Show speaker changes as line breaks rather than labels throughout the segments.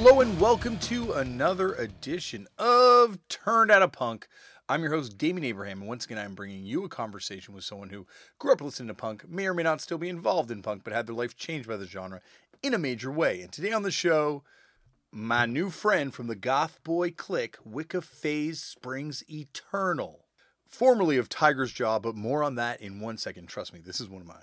Hello and welcome to another edition of Turned Out a Punk. I'm your host, Damian Abraham, and once again, I'm bringing you a conversation with someone who grew up listening to punk, may or may not still be involved in punk, but had their life changed by the genre in a major way. And today on the show, my new friend from the Goth Boi Clique, Wicca Phase Springs Eternal. Formerly of Tigers Jaw, but more on that in one second. Trust me, this is one of my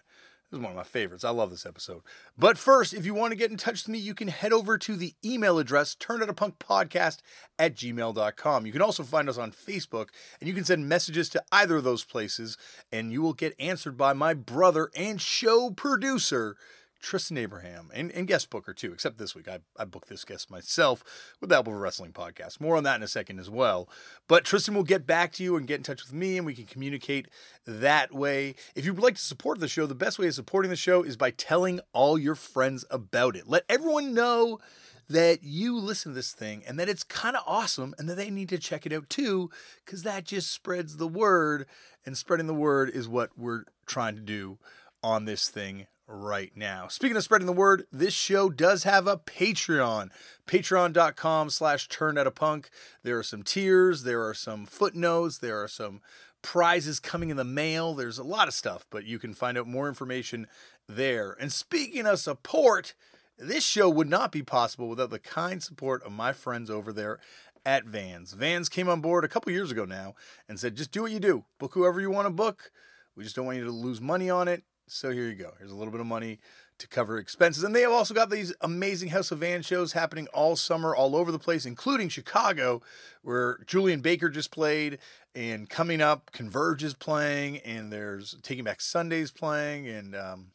this is one of my favorites. I love this episode. But first, if you want to get in touch with me, you can head over to the email address, turnoutapunkpodcast at gmail.com. You can also find us on Facebook, and you can send messages to either of those places, and you will get answered by my brother and show producer, Tristan Abraham, and, and guest booker too, except this week. I, I booked this guest myself with the Apple Wrestling Podcast. More on that in a second as well. But Tristan will get back to you and get in touch with me, and we can communicate that way. If you'd like to support the show, the best way of supporting the show is by telling all your friends about it. Let everyone know that you listen to this thing and that it's kind of awesome and that they need to check it out too, because that just spreads the word. And spreading the word is what we're trying to do on this thing right now. Speaking of spreading the word, this show does have a Patreon. Patreon.com slash turned out a punk. There are some tiers, there are some footnotes, there are some prizes coming in the mail. There's a lot of stuff, but you can find out more information there. And speaking of support, this show would not be possible without the kind support of my friends over there at Vans. Vans came on board a couple years ago now and said, just do what you do. Book whoever you want to book. We just don't want you to lose money on it. So here you go. Here's a little bit of money to cover expenses. And they have also got these amazing House of Van shows happening all summer, all over the place, including Chicago, where Julien Baker just played. And coming up, Converge is playing, and there's Taking Back Sundays playing, and um,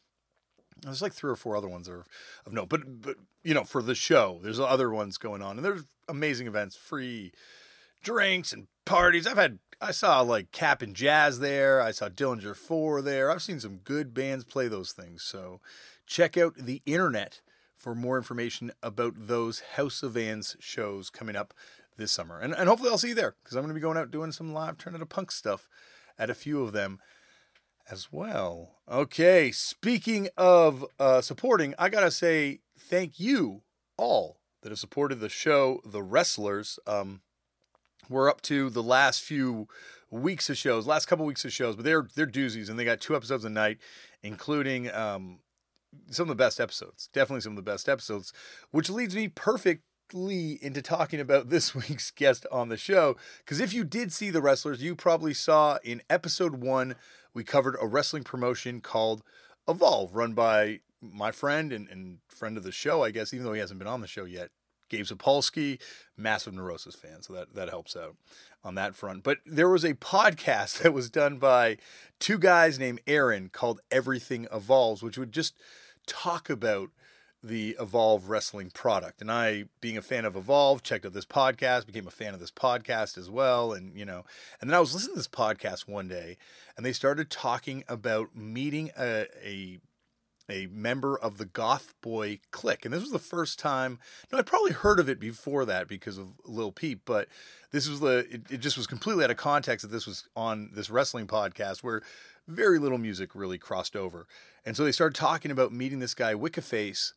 there's like three or four other ones of, of note. But but you know, for the show, there's other ones going on, and there's amazing events, free drinks and parties. I've had I saw like Cap'n Jazz there. I saw Dillinger 4 there. I've seen some good bands play those things. So check out the internet for more information about those House of Vans shows coming up this summer. And, and hopefully I'll see you there because I'm going to be going out doing some live Turn It Punk stuff at a few of them as well. Okay, speaking of uh, supporting, I got to say thank you all that have supported the show, The Wrestlers. Um, we're up to the last few weeks of shows, last couple weeks of shows, but they're they're doozies, and they got two episodes a night, including um, some of the best episodes. Definitely some of the best episodes, which leads me perfectly into talking about this week's guest on the show. Because if you did see the wrestlers, you probably saw in episode one we covered a wrestling promotion called Evolve, run by my friend and, and friend of the show, I guess, even though he hasn't been on the show yet, Gabe Sapolsky, massive Neurosis fan, so that that helps out on that front. But there was a podcast that was done by two guys named Aaron called Everything Evolves, which would just talk about the Evolve wrestling product. And I, being a fan of Evolve, checked out this podcast, became a fan of this podcast as well. And, you know, and then I was listening to this podcast one day and they started talking about meeting a, a a member of the Goth Boi Clique. And this was the first time, no, I'd probably heard of it before that because of Lil Peep, but this was the, it, it, just was completely out of context that this was on this wrestling podcast where very little music really crossed over. And so they started talking about meeting this guy, Wicca Phase,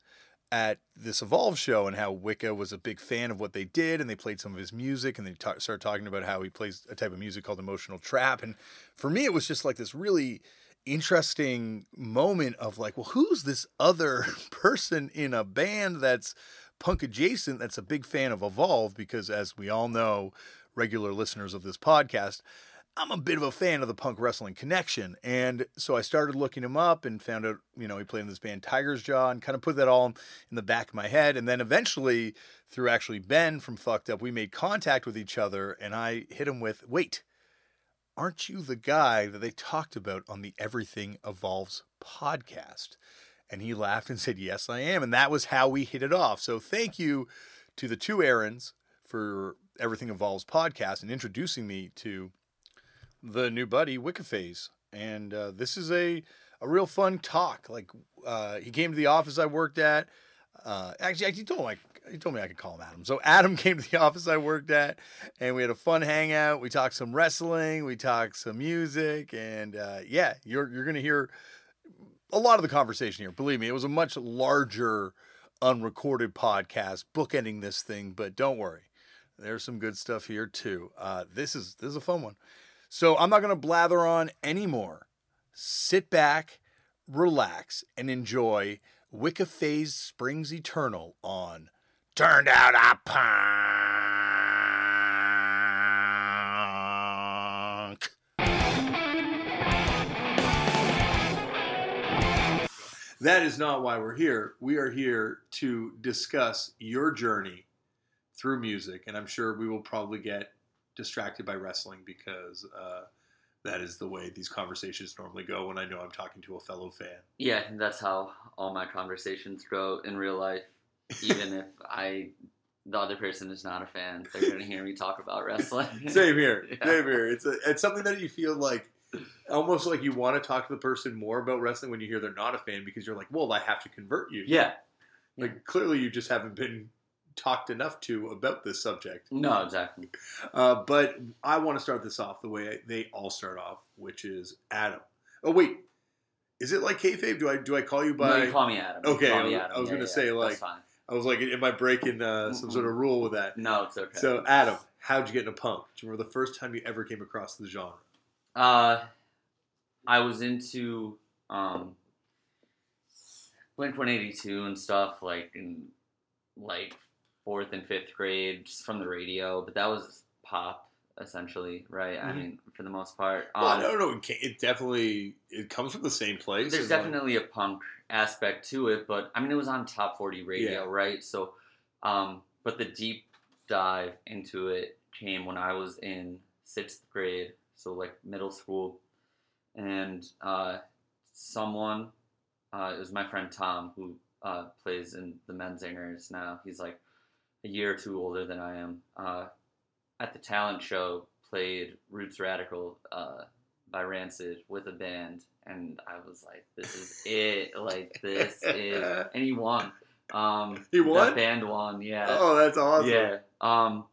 at this Evolve show and how Wicca was a big fan of what they did and they played some of his music and they ta- started talking about how he plays a type of music called emotional trap. And for me, it was just like this really interesting moment of like, well, who's this other person in a band that's punk adjacent that's a big fan of Evolve? Because as we all know, regular listeners of this podcast, I'm a bit of a fan of the punk wrestling connection. And so I started looking him up and found out, you know, he played in this band Tigers Jaw and kind of put that all in the back of my head. And then eventually, through actually Ben from Fucked Up, we made contact with each other and I hit him with, wait, aren't you the guy that they talked about on the Everything Evolves podcast? And he laughed and said, Yes, I am. And that was how we hit it off. So thank you to the two Aarons for Everything Evolves podcast and introducing me to the new buddy, Wiccaphase. And uh, this is a, a real fun talk. Like, uh, he came to the office I worked at. Uh, actually, he told me he told me I could call him Adam. So Adam came to the office I worked at, and we had a fun hangout. We talked some wrestling, we talked some music, and uh, yeah, you're you're gonna hear a lot of the conversation here. Believe me, it was a much larger unrecorded podcast bookending this thing, but don't worry, there's some good stuff here too. Uh, this is this is a fun one. So I'm not to blather on anymore. Sit back, relax, and enjoy Wicca Phase Springs Eternal on Turned Out a Punk. That is not why we're here. We are here to discuss your journey through music, and I'm sure we will probably get distracted by wrestling because uh, that is the way these conversations normally go when I know I'm talking to a fellow fan.
Yeah, that's how all my conversations go in real life. Even if I, the other person is not a fan, they're going to hear me talk about wrestling.
Same here.
Yeah.
Same here. It's a, it's something that you feel like almost like you want to talk to the person more about wrestling when you hear they're not a fan because you're like, well, I have to convert you.
Yeah.
Like clearly you just haven't been talked enough to about this subject.
No, exactly.
Uh, but I want to start this off the way they all start off, which is Adam. Oh wait, is it like kayfabe? Do I do I call you by?
no, you call me Adam.
Okay,
call
I
me
was-
Adam.
I was
Yeah,
gonna
yeah,
say,
that's
like-
fine.
I was like, am I breaking uh, some sort of rule with that?
No, it's okay.
So Adam, how'd you get into punk? Do you remember the first time you ever came across the genre?
Uh, I was into um, Blink One Eighty Two and stuff like in like fourth and fifth grade, just from the radio. But that was pop essentially, right? I
Mhm.
mean, for the most part.
Well,
Um,
no, no, it, it definitely it comes from the same place.
There's
It's like-
definitely a punk aspect to it, but I mean, it was on top 40 radio,
Yeah.
right? So, um, but the deep dive into it came when I was in sixth grade, so like middle school, and uh, someone, uh, it was my friend Tom who uh, plays in the Menzingers now. He's like a year or two older than I am. At the talent show, played Roots Radical. Uh, by Rancid with a band, and I was like, "This is it! Like this is." And he won. Um,
He won?
That band won. Yeah.
oh, that's awesome.
Yeah. Um.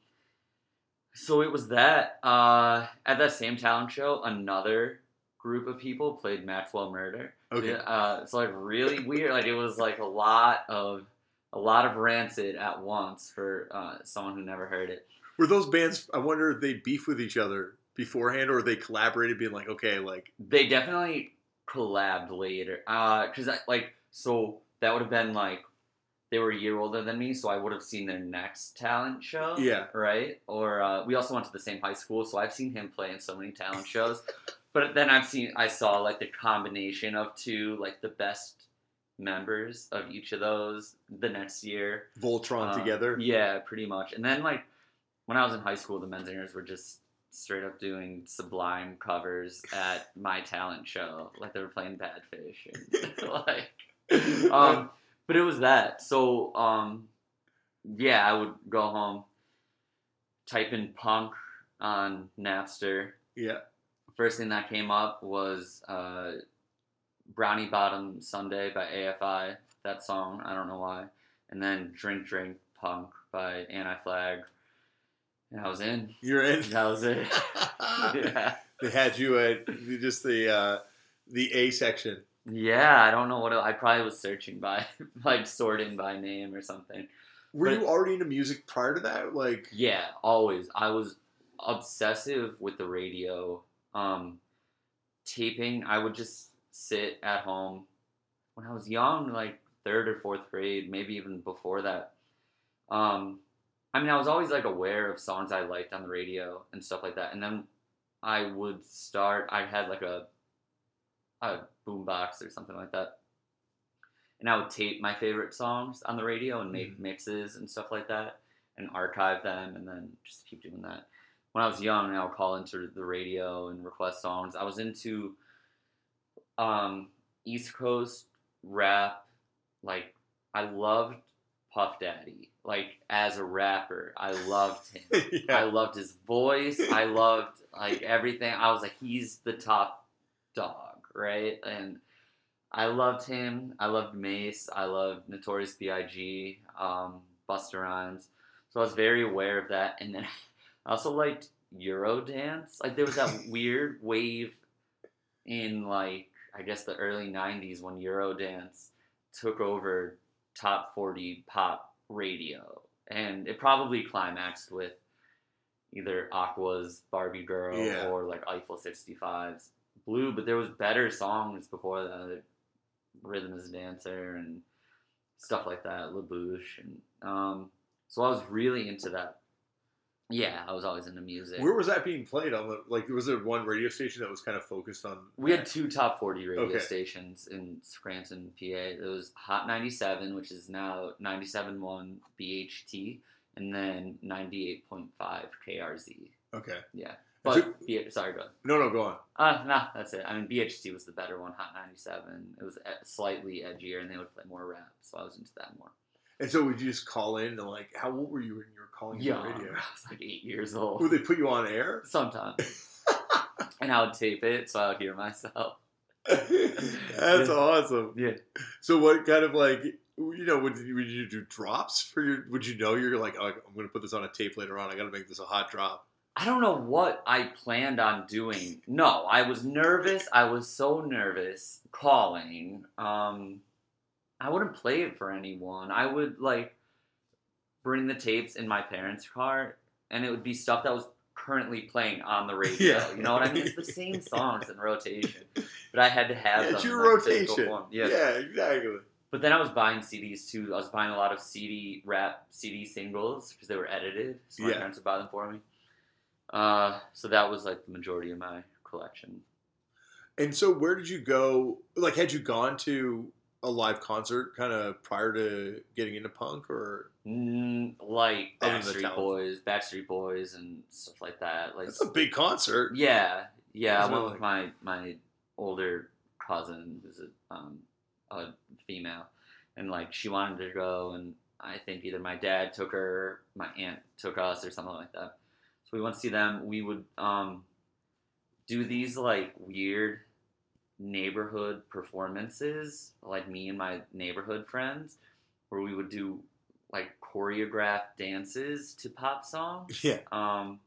So it was that. Uh, at that same talent show, another group of people played Maxwell Murder.
Okay.
Uh, it's like really weird. Like it was like a lot of a lot of Rancid at once for uh, someone who never heard it.
Were those bands? I wonder if they beef with each other beforehand, or they collaborated, being like, okay, like
They definitely collabed later. Uh, cause I, like so that would have been like they were a year older than me, so I would have seen their next talent show.
Yeah.
Right. Or uh, we also went to the same high school, so I've seen him play in so many talent shows. But then I've seen I saw like the combination of two, like the best members of each of those the next year.
Voltron
Um,
together.
Yeah, pretty much. And then like when I was in high school, the Menzingers were just straight up doing sublime covers at my talent show, like they were playing Bad Fish, and, like, um, but it was that. So um, yeah, I would go home, type in punk on Napster.
Yeah.
First thing that came up was uh, Brownie Bottom Sunday by AFI. That song, I don't know why. And then Drink Drank Punk by Anti Flag. And I was in.
You're in.
That was it. yeah.
They had you at just the uh, the A section.
Yeah, I don't know what I probably was searching by, like sorting by name or something.
Were
But-
you already into music prior to that? Like,
Yeah, always. I was obsessive with the radio. Um, taping, I would just sit at home when I was young, like third or fourth grade, maybe even before that. Um, I mean, I was always like aware of songs I liked on the radio and stuff like that. And then I would start. I had like a a boombox or something like that, and I would tape my favorite songs on the radio and make
Mhm.
mixes and stuff like that, and archive them, and then just keep doing that. When I was young, I would call into the radio and request songs. I was into um, East Coast rap. Like I loved Puff Daddy. Like as a rapper, I loved him. I loved his voice. I loved like everything. I was like, he's the top dog, right? And I loved him. I loved Mase. I loved Notorious B.I.G. Um, Busta Rhymes. So I was very aware of that. And then I also liked Eurodance. Like there was that weird wave in like I guess the early '90s when Eurodance took over top 40 pop radio. And it probably climaxed with either Aqua's Barbie Girl
Yeah.
or like Eiffel 65's Blue, but there was better songs before that. Rhythm is a Dancer and stuff like that, LaBouche, And um, so I was really into that. Yeah, I was always into music.
Where was that being played on the like? Was there one radio station that was kind of focused on?
We had two top 40 radio
Okay.
stations in Scranton, PA. It was Hot 97, which is now 97.1 BHT, and then 98.5 KRZ.
Okay.
Yeah.
So-
But, B- sorry, go ahead.
No, no, go on.
Uh, nah, that's it. I mean, BHT was the better one, Hot 97. It was slightly edgier, and they would play more rap, so I was into that more.
And so would you just call in and like, how old were you when you were calling the
I
radio?
was like eight years old.
Would they put you on air?
Sometimes. and I would tape it, so I would hear myself.
That's
Yeah.
awesome.
Yeah.
So what kind of like you know would you, would you do drops for your? Would you know you're like oh, I'm going to put this on a tape later on. I got to make this a hot drop.
I don't know what I planned on doing. No, I was nervous. I was so nervous calling. Um, I wouldn't play it for anyone. I would like bring the tapes in my parents' car, and it would be stuff that was currently playing on the radio.
Yeah.
You know what I mean? It's the same songs in rotation, but I had to have
Yeah,
them
it's your
like,
rotation. Yeah.
Yeah.
exactly.
But then I was buying CDs too. I was buying a lot of CD rap CD singles because they were edited. So my
Yeah.
parents would buy them for me. Uh, so that was like the majority of my collection.
And so where did you go? Like, had you gone to a live concert kind of prior to getting into punk, or
Mm, like Backstreet. Boys, Backstreet Boys, and stuff like that. Like,
that's a big concert.
yeah, yeah. I went with my my older cousin, who's a um a female, and like she wanted to go, and I think either my dad took her, my aunt took us, or something like that. So we went to see them. We would um do these like weird neighborhood performances, like me and my neighborhood friends, where we would do like choreographed dances to pop songs.
Yeah.
Um,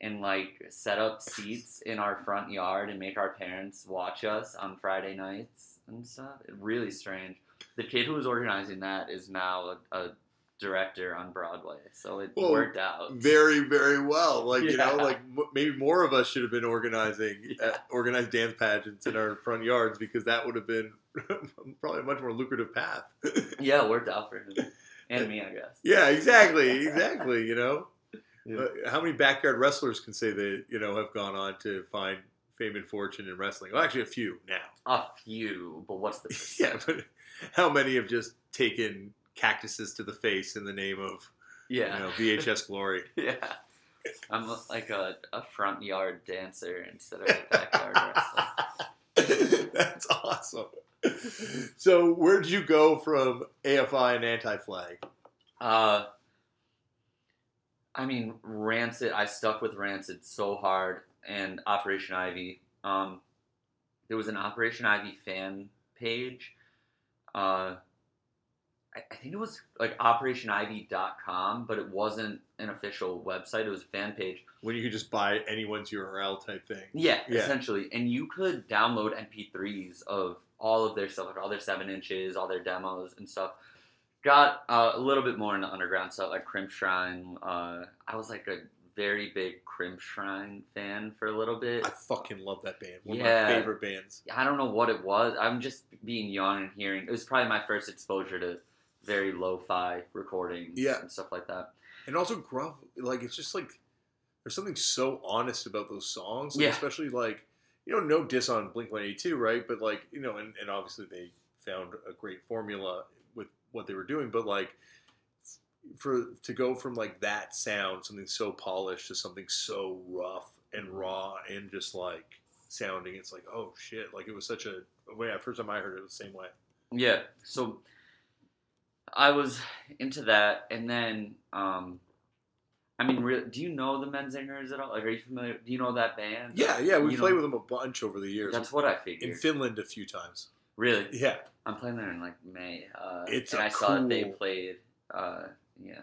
and like set up seats in our front yard and make our parents watch us on Friday nights and stuff. Really strange. The kid who was organizing that is now a, a director on Broadway, so it
Whoa,
worked out.
Very, very well. Like you know, like m- maybe more of us should have been organizing uh, organized dance pageants in our front yards because that would have been probably a much more lucrative path.
yeah, it worked out for him and me, I guess.
yeah, exactly, exactly. You know,
Yeah.
Uh, how many backyard wrestlers can say they you know have gone on to find fame and fortune in wrestling? Well, actually, a few now.
A few, but what's the
Yeah, but how many have just taken cactuses to the face in the name of
yeah
you know VHS glory?
yeah. I'm like a, a front yard dancer instead of a backyard wrestler.
That's awesome. So, where'd you go from AFI and Anti Flag?
Uh, I mean, Rancid. I stuck with Rancid so hard, and Operation Ivy. Um, there was an Operation Ivy fan page. Uh, I, think it was like OperationIvy.com, but it wasn't an official website. It was a fan page.
When you could just buy anyone's URL type thing.
Yeah,
Yeah.
essentially. And you could download MP3s of all of their stuff, like all their seven inches, all their demos and stuff. Got uh, a little bit more into underground stuff, like Crimpshrine. Uh, I was like a very big Crimpshrine fan for a little bit.
I fucking love that band. One of my favorite bands.
I don't know what it was. I'm just being young and hearing. It was probably my first exposure to very lo-fi recordings
Yeah.
and stuff like that.
And also, Gruff, like, it's just like, there's something so honest about those songs. like,
Yeah.
Especially, like, you know, no diss on Blink 182, right? But, like, you know, and, and obviously they found a great formula with what they were doing. But, like, for to go from like that sound, something so polished, to something so rough and mm-hmm. raw and just like sounding, it's like, oh shit! Like it was such a way. First time I heard it, it was the same way.
Yeah. So I was into that, and then um, I mean, do you know the Menzingers at all? Like, are you familiar? Do you know that band?
Yeah, yeah, we
You
played
know-
with them a bunch over the years.
That's what I figured. in.
Finland a few times.
really,
Yeah,
I'm playing there in like May. Uh,
It's
and
a
I saw that they played. Uh, yeah,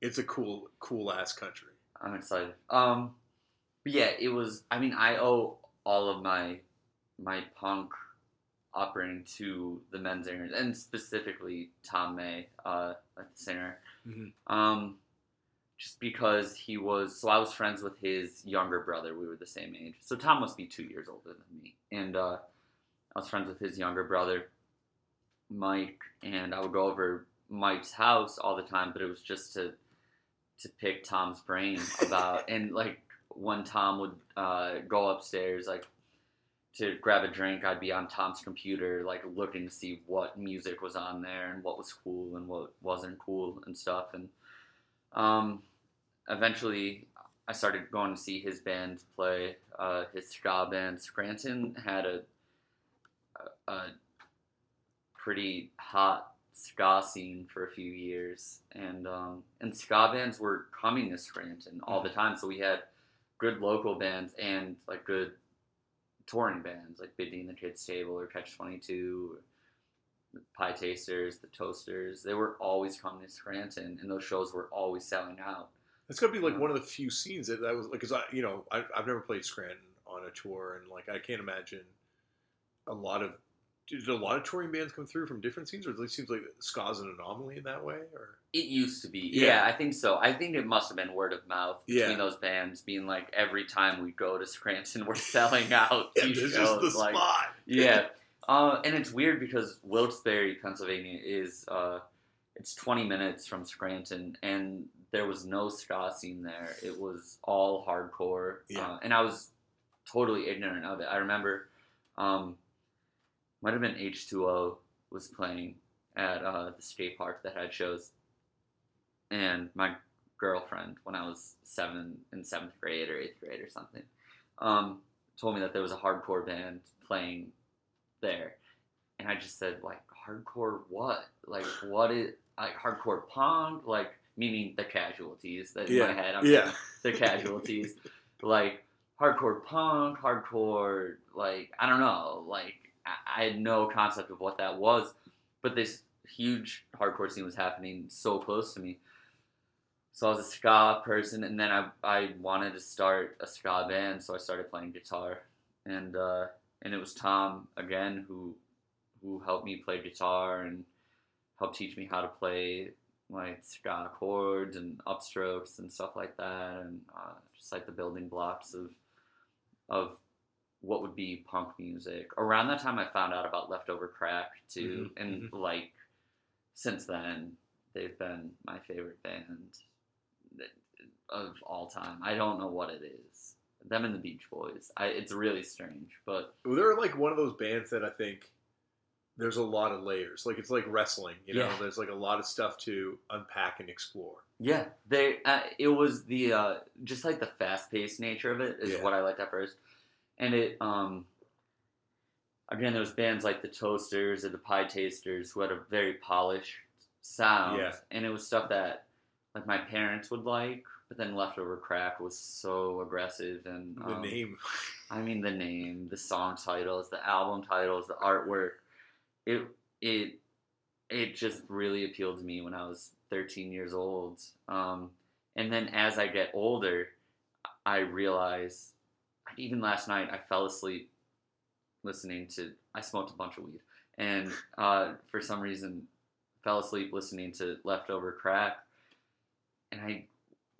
it's a cool, cool ass country.
I'm excited. Um, but yeah, it was. I mean, I owe all of my my punk operating to the Menzingers, and specifically Tom May, uh, like the singer.
Mhm.
Um, just because he was, so I was friends with his younger brother. We were the same age. So Tom must be two years older than me, and uh, I was friends with his younger brother, Mike, and I would go over Mike's house all the time, but it was just to to pick Tom's brain about and like when Tom would uh, go upstairs like to grab a drink, I'd be on Tom's computer like looking to see what music was on there and what was cool and what wasn't cool and stuff. And um, eventually I started going to see his band play uh, his ska band. Scranton had a, a, a pretty hot ska scene for a few years, and um, and ska bands were coming to Scranton all the time. So we had good local bands and like good touring bands, like Big D and the Kids Table or Catch Twenty Two, the Pie Tasters, the Toasters. They were always coming to Scranton, and those shows were always selling out.
It's gonna be like uh-huh. one of the few scenes that that was like, cause I, you know, I, I've never played Scranton on a tour, and like I can't imagine a lot of. Did a lot of touring bands come through from different scenes, or it seems like ska's an anomaly in that way? Or
It used to be,
Yeah.
yeah. I think so. I think it must have been word of mouth between
Yeah.
those bands, being like every time we go to Scranton, we're selling out
yeah,
these
this
shows.
is the
like,
spot.
yeah, uh, and it's weird because Wilkes-Barre, Pennsylvania, is uh, it's 20 minutes from Scranton, and there was no ska scene there. It was all hardcore,
Yeah.
uh, and I was totally ignorant of it. I remember, um, might have been H2O was playing at uh, the skate park that had shows, and my girlfriend, when I was seven in seventh grade or eighth grade or something, um, told me that there was a hardcore band playing there, and I just said like hardcore what? Like what is like hardcore punk? Like meaning the casualties that in
Yeah.
my head I'm
Yeah,
the casualties. like hardcore punk, hardcore, like, I don't know. Like, I, had no concept of what that was. But this huge hardcore scene was happening so close to me. So I was a ska person, and then I, I wanted to start a ska band, so I started playing guitar. And, uh, and it was Tom, again, who, who helped me play guitar and helped teach me how to play like ska chords and upstrokes and stuff like that, and uh, just like the building blocks of of what would be punk music. Around that time, I found out about Leftover Crack too,
Mhm,
and like since then, they've been my favorite band of all time. I don't know what it is. Them and the Beach Boys. I, it's really strange, but
Well, they're like one of those bands that I think there's a lot of layers. Like it's like wrestling, you know.
Yeah.
There's like a lot of stuff to unpack and explore.
Yeah, they. Uh, it was the uh, just like the fast paced nature of it is
Yeah.
what I liked at first, and it. um Again, there was bands like the Toasters or the Pie Tasters who had a very polished sound,
Yeah.
and it was stuff that like my parents would like. But then Leftover Crack was so aggressive, and
The
um,
name,
I mean, the name, the song titles, the album titles, the artwork. It it it just really appealed to me when I was 13 years old. Um, and then as I get older, I realize, even last night, I fell asleep listening to. I smoked a bunch of weed, and uh, for some reason, fell asleep listening to Leftover Crack, and I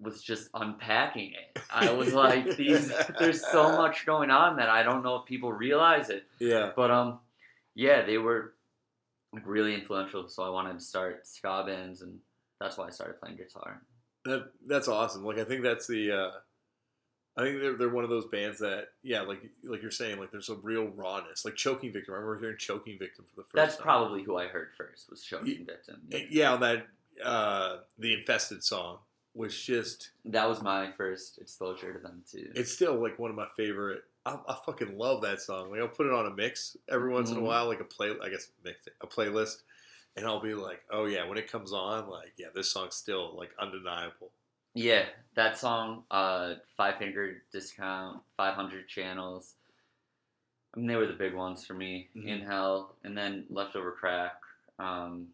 was just unpacking it. I was like, these. There's so much going on that I don't know if people realize it.
yeah.
But um, yeah, they were like really influential. So I wanted to start ska bands, and that's why I started playing guitar.
That that's awesome. Like I think that's the. uh I think they're, they're one of those bands that, yeah, like like you're saying, like there's a real rawness. Like Choking Victim. I remember hearing Choking Victim for the first
That's
time.
probably who I heard first was Choking Victim.
yeah, on that uh the Infested song was just
That was my first exposure to them too.
it's still like one of my favorite. I, I fucking love that song. Like I'll put it on a mix every once in a
Mhm.
while, like a play. I guess mix a playlist, and I'll be like, oh yeah, when it comes on, like yeah, this song's still like undeniable.
Yeah, that song, uh, Five Finger Discount, 500 Channels. I mean, they were the big ones for me.
Mhm.
In Hell, and then Leftover Crack, um,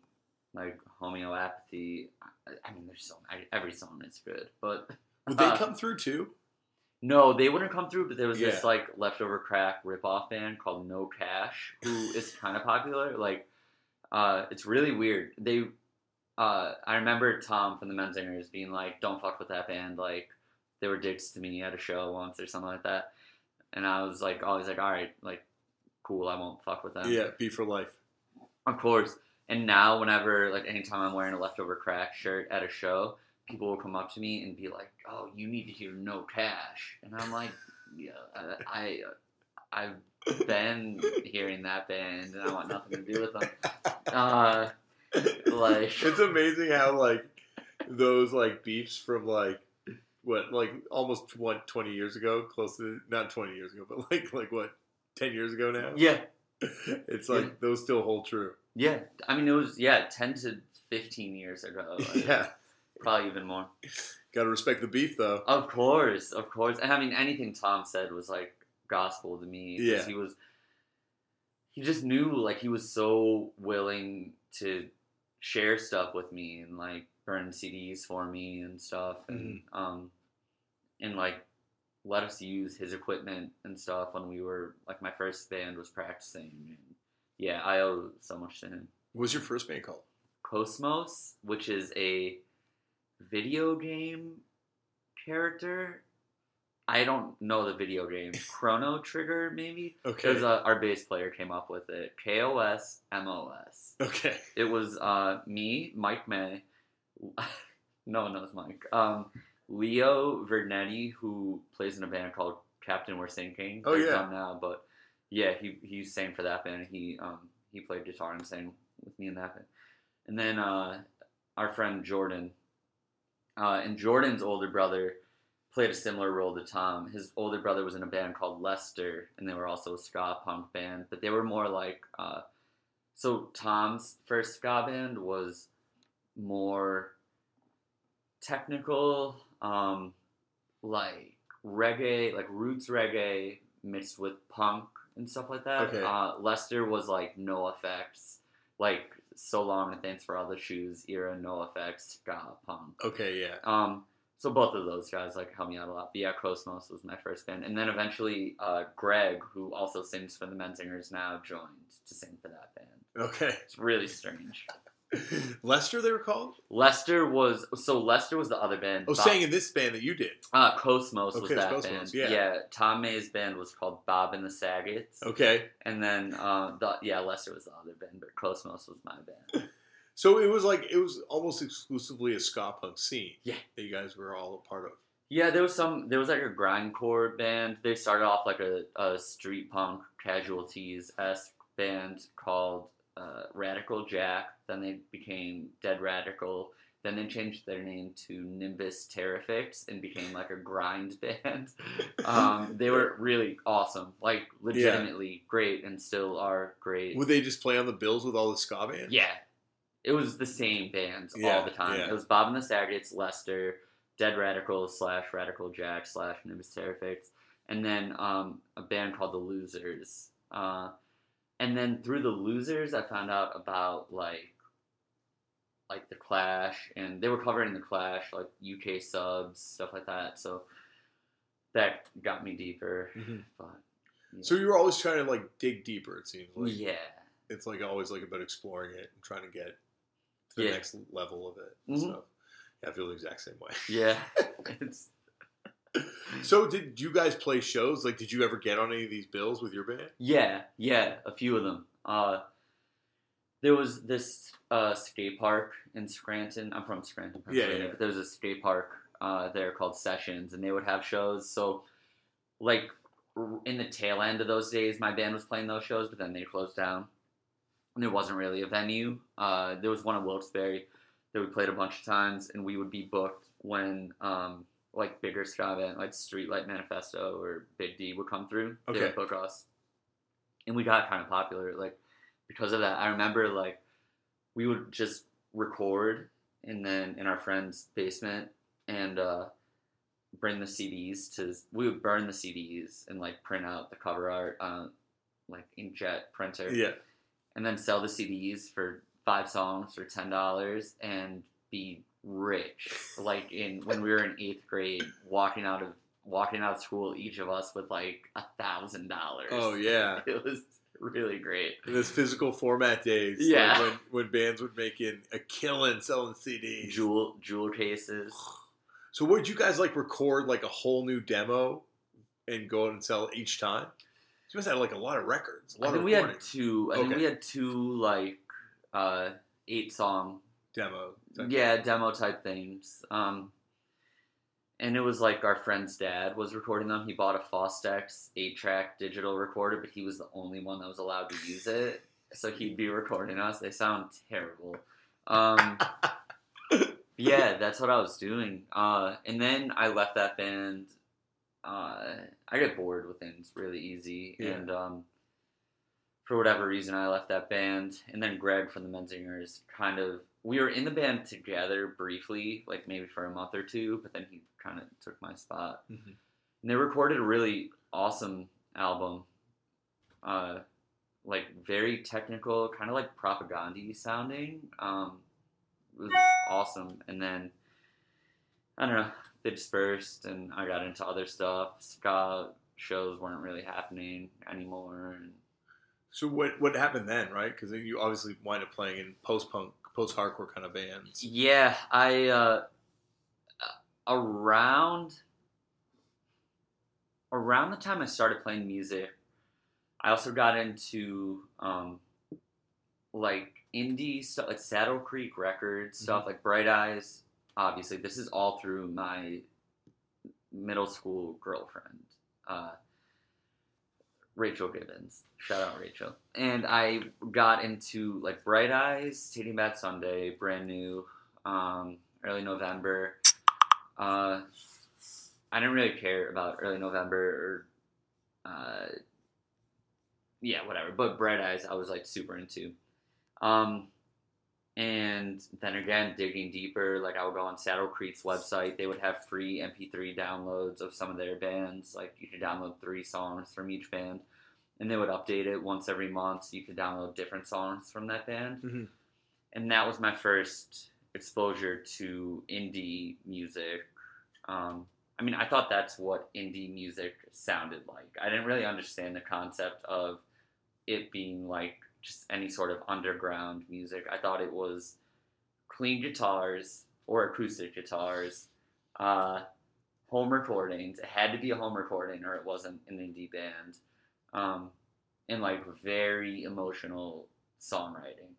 like Homeopathy. I, I mean, there's so I, every song is good, but
Would they
Uh,
come through too?
No, they wouldn't come through, but there was this like leftover crack ripoff band called No Cash, who is kind of popular. Like, uh, it's really weird. They, uh, I remember Tom from the Menzingers being like, "Don't fuck with that band." Like, they were dicks to me at a show once or something like that, and I was like, always like, "All right, like, cool, I won't fuck with them."
Yeah, be for life.
Of course. And now, whenever, like, anytime I'm wearing a leftover crack shirt at a show, people will come up to me and be like, "Oh, you need to hear No Cash," and I'm like, "Yeah, I, I I've been hearing that band, and I want nothing to do with them." Uh, like,
it's amazing how like those like beefs from like what like almost what 20 years ago close to not 20 years ago but like like what 10 years ago now
yeah,
it's like
Yeah.
those still hold true
yeah. I mean, it was yeah, ten to fifteen years ago. like,
yeah
probably even more.
gotta respect the beef though
Of course, of course. And I mean, anything Tom said was like gospel to me
Yeah.
He was, he just knew, like, he was so willing to share stuff with me and, like, burn CDs for me and stuff. And, um, and, like, let us use his equipment and stuff when we were, like, my first band was practicing. And yeah, I owe so much to him.
what was your first band called
Cosmos, which is a video game character. I don't know the video game. Chrono Trigger, maybe?
okay
was, uh, our bass player came up with it. K O S M O S.
okay
It was uh, me, Mike May. no one knows Mike. Um, Leo Vernetti, who plays in a band called Captain We're Sinking.
Oh, yeah.
now, but yeah, he he sang for that band. He um he played guitar and sang with me in that band. And then uh, our friend Jordan, uh, and Jordan's older brother played a similar role to Tom. His older brother was in a band called Lester, and they were also a ska punk band, but they were more like. Uh, so Tom's first ska band was more technical, um, like reggae, like roots reggae mixed with punk and stuff like that.
Okay.
Uh, Lester was like NOFX, like so long and thanks for all the shoes era, NOFX, ska punk.
okay yeah
Um, so both of those guys like helped me out a lot. But yeah, Cosmos was my first band, and then eventually uh, Greg, who also sings for the Menzingers now, joined to sing for that band.
okay
It's really strange.
lester they were called
Lester was so Lester was the other band.
oh
Bob-
saying in this band that you did
uh, Cosmos was
Okay, it's
that
Cosmos,
band.
yeah.
Tom May's band was called Bob and the Saggets,
okay
and then uh, the, yeah, Lester was the other band, but Cosmos was my band.
so it was like it was almost exclusively a ska punk scene
Yeah.
that you guys were all a part of
Yeah, there was some. There was like a grindcore band. They started off like a, a street punk casualties esque band called uh, Radical Jack. Then they became Dead Radical. Then they changed their name to Nimbus Terrifix and became like a grind band. Um, they were really awesome, like legitimately great, and still are great.
would they just play on the bills with all the ska bands
Yeah. It was the same bands
Yeah,
all the time.
yeah.
It was Bob and the Saggets, Lester, Dead Radical slash Radical Jack slash Nimbus Terrifix, and then um, a band called The Losers. Uh, and then through The Losers, I found out about like like the Clash, and they were covering the Clash, like UK subs, stuff like that. So that got me deeper.
Mhm.
But yeah.
So you were always trying to like dig deeper. It seems like
yeah.
it's like always like about exploring it and trying to get to the
Yeah.
next level of it.
Mhm.
stuff. Yeah, I feel the exact same way.
Yeah. it's
So did you guys play shows? Like, did you ever get on any of these bills with your band?
Yeah, yeah, a few of them. Uh, there was this uh, skate park in Scranton. I'm from Scranton,
Yeah, yeah.
but there was a skate park uh, there called Sessions, and they would have shows. So, like in the tail end of those days, my band was playing those shows, but then they closed down, there wasn't really a venue. Uh, there was one in Wilkes-Barre that we played a bunch of times, and we would be booked when. Um, like bigger ska band, like Streetlight Manifesto or Big D would come through. They
Okay.
would book us and we got kind of popular like because of that i remember like we would just record and then in our friend's basement and uh bring the cds to we would burn the cds and like print out the cover art on like inkjet printer
Yeah.
And then sell the cds for five songs for ten dollars and be rich like in when we were in eighth grade walking out of walking out of school, each of us with like a thousand dollars.
Oh yeah.
It was really great.
In those physical format days, like,
Yeah.
when, when bands would make in a killing selling CDs.
Jewel jewel cases.
So would you guys like record like a whole new demo and go out and sell it each time? You must have like a lot of records. A lot
I think
of
we had two. I think
Okay.
we had two like uh, eight song,
demo.
yeah, demo type things. Um, and it was like our friend's dad was recording them. He bought a Fostex eight track digital recorder, but he was the only one that was allowed to use it. So he'd be recording us. They sound terrible. Um, yeah, that's what I was doing. Uh, and then I left that band. Uh, I get bored with things really easy,
Yeah.
and um, for whatever reason, I left that band. And then Greg from the Menzingers kind of we were in the band together briefly, like maybe for a month or two, but then he kind of took my spot.
Mhm.
And they recorded a really awesome album, uh, like very technical, kind of like Propagandhi sounding. Um, it was awesome. And then I don't know, they dispersed, and I got into other stuff. Ska shows weren't really happening anymore, and
So what what happened then, right? Because you obviously wind up playing in post punk, post hardcore kind of bands.
Yeah, I uh, around around the time I started playing music, I also got into um, like indie stuff, like Saddle Creek Records stuff, like Bright Eyes. Obviously, this is all through my middle school girlfriend, uh, Rachel Gibbons. Shout out Rachel. And I got into like Bright Eyes, Taking Back Sunday, brand new, um, early November. Uh, I didn't really care about early November or, uh, yeah, whatever. But Bright Eyes, I was like super into. Um, and then again, digging deeper, like I would go on Saddle Creek's website. They would have free MP3 downloads of some of their bands. Like you could download three songs from each band, and they would update it once every month. So you could download different songs from that band.
Mhm.
And that was my first exposure to indie music. Um, I mean, I thought that's what indie music sounded like. I didn't really understand the concept of it being like just any sort of underground music. I thought it was clean guitars or acoustic guitars, uh, home recordings. It had to be a home recording or it wasn't an indie band. Um, and like very emotional songwriting.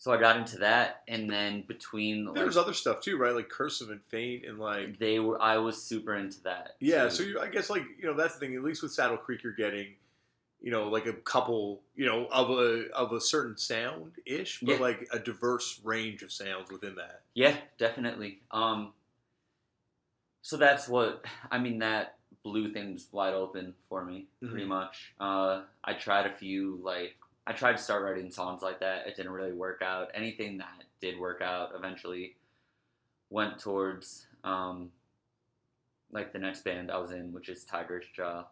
So I got into that, and then between like,
There was other stuff too, right? Like cursive and faint and like
they were, I was super into that.
yeah.
too.
So you, I guess like you know that's the thing. At least with Saddle Creek, you're getting you know like a couple you know of a of a certain sound ish, but
Yeah.
like a diverse range of sounds within that.
Yeah, definitely. Um, so that's what I mean. That blew things wide open for me, pretty
Mhm.
much. Uh, I tried a few like I tried to start writing songs like that. It didn't really work out. Anything that did work out eventually went towards um, like the next band I was in, which is Tigers Jaw.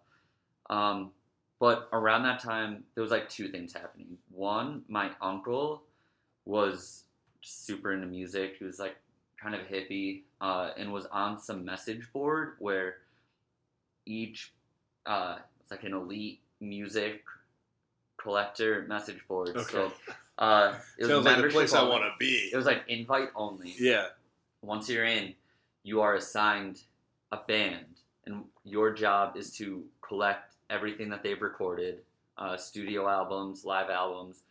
Um, but around that time, there was like two things happening. One, my uncle was super into music. He was like kind of a hippie uh, and was on some message board where each uh, it's like an elite music collector message board. So
Okay.
uh, it was
Sounds like the place I want to be.
It was like invite only.
Yeah.
Once you're in, you are assigned a band, and your job is to collect everything that they've recorded, uh, studio albums, live albums,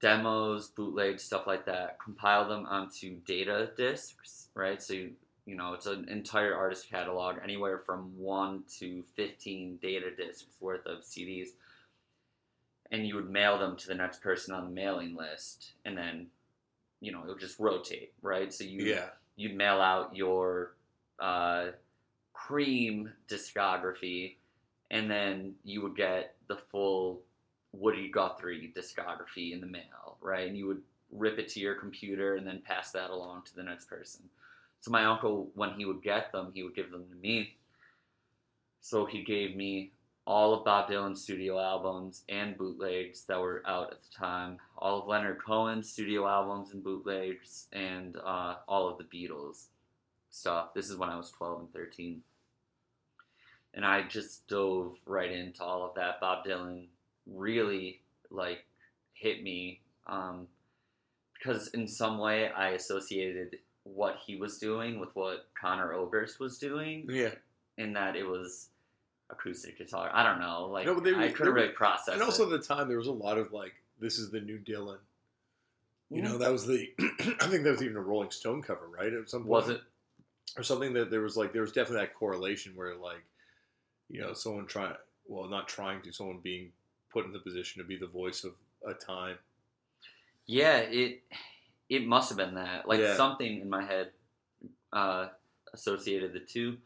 demos, bootlegs, stuff like that. Compile them onto data discs, right? So you, you know it's an entire artist catalog, anywhere from one to fifteen data discs worth of CDs. And you would mail them to the next person on the mailing list, and then, you know, it would just rotate, right? So you
Yeah.
you'd mail out your uh, cream discography, and then you would get the full Woody Guthrie discography in the mail, right? And you would rip it to your computer and then pass that along to the next person. So my uncle, when he would get them, he would give them to me. So he gave me all of Bob Dylan's studio albums and bootlegs that were out at the time, all of Leonard Cohen's studio albums and bootlegs, and uh, all of the Beatles stuff. This is when I was 12 and 13. And I just dove right into all of that. Bob Dylan really like hit me um, because in some way I associated what he was doing with what Conor Oberst was doing,
Yeah.
in that it was acoustic guitar. I don't know, like
No, they
I couldn't
were-
really process
And also
it.
at the time, there was a lot of like, "This is the new Dylan." You
Mm-hmm.
know, that was the. I think that was even a Rolling Stone cover, right? At some point,
Was it?
or something that there was like there was definitely that correlation where like, you know, someone trying, well, not trying to, someone being put in the position to be the voice of a time.
Yeah, it it must have been that. Like
Yeah.
something in my head uh, associated the two.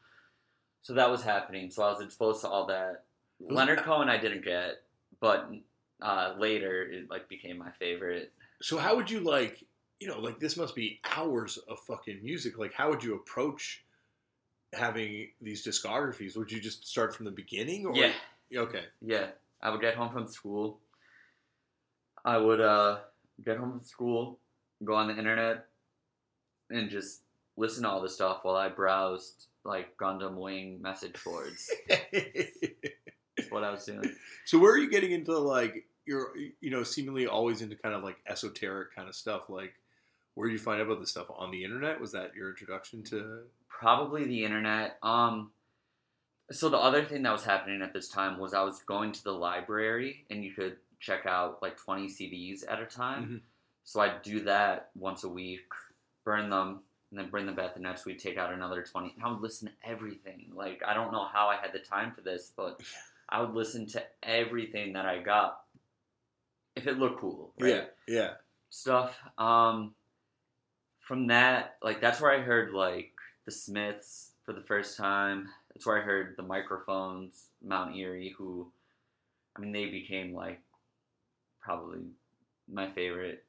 So that was happening. So I was exposed to all that. Leonard Cohen I didn't get, but uh, later it like became my favorite.
So how would you like, you know, like this must be hours of fucking music. Like, how would you approach having these discographies? Would you just start from the beginning, or
Yeah,
Okay.
yeah. I would get home from school. I would uh, get home from school, go on the internet, and just listen to all this stuff while I browsed like Gundam Wing message boards. That's what I was doing.
so where are you getting into like you're you know seemingly always into kind of like esoteric kind of stuff like where did you find out about this stuff on the internet was that your introduction to
Probably the internet. Um, so the other thing that was happening at this time was I was going to the library and you could check out like 20 CDs at a time.
Mhm.
So I'd do that once a week, burn them, and then bring them back the next week, take out another 20. And I would listen to everything. Like, I don't know how I had the time for this, but I would listen to everything that I got if it looked cool. Right?
yeah yeah
stuff. Um, from that, like that's where I heard like the Smiths for the first time. That's where I heard the microphones, Mount Eerie, who, I mean, they became like probably my favorite.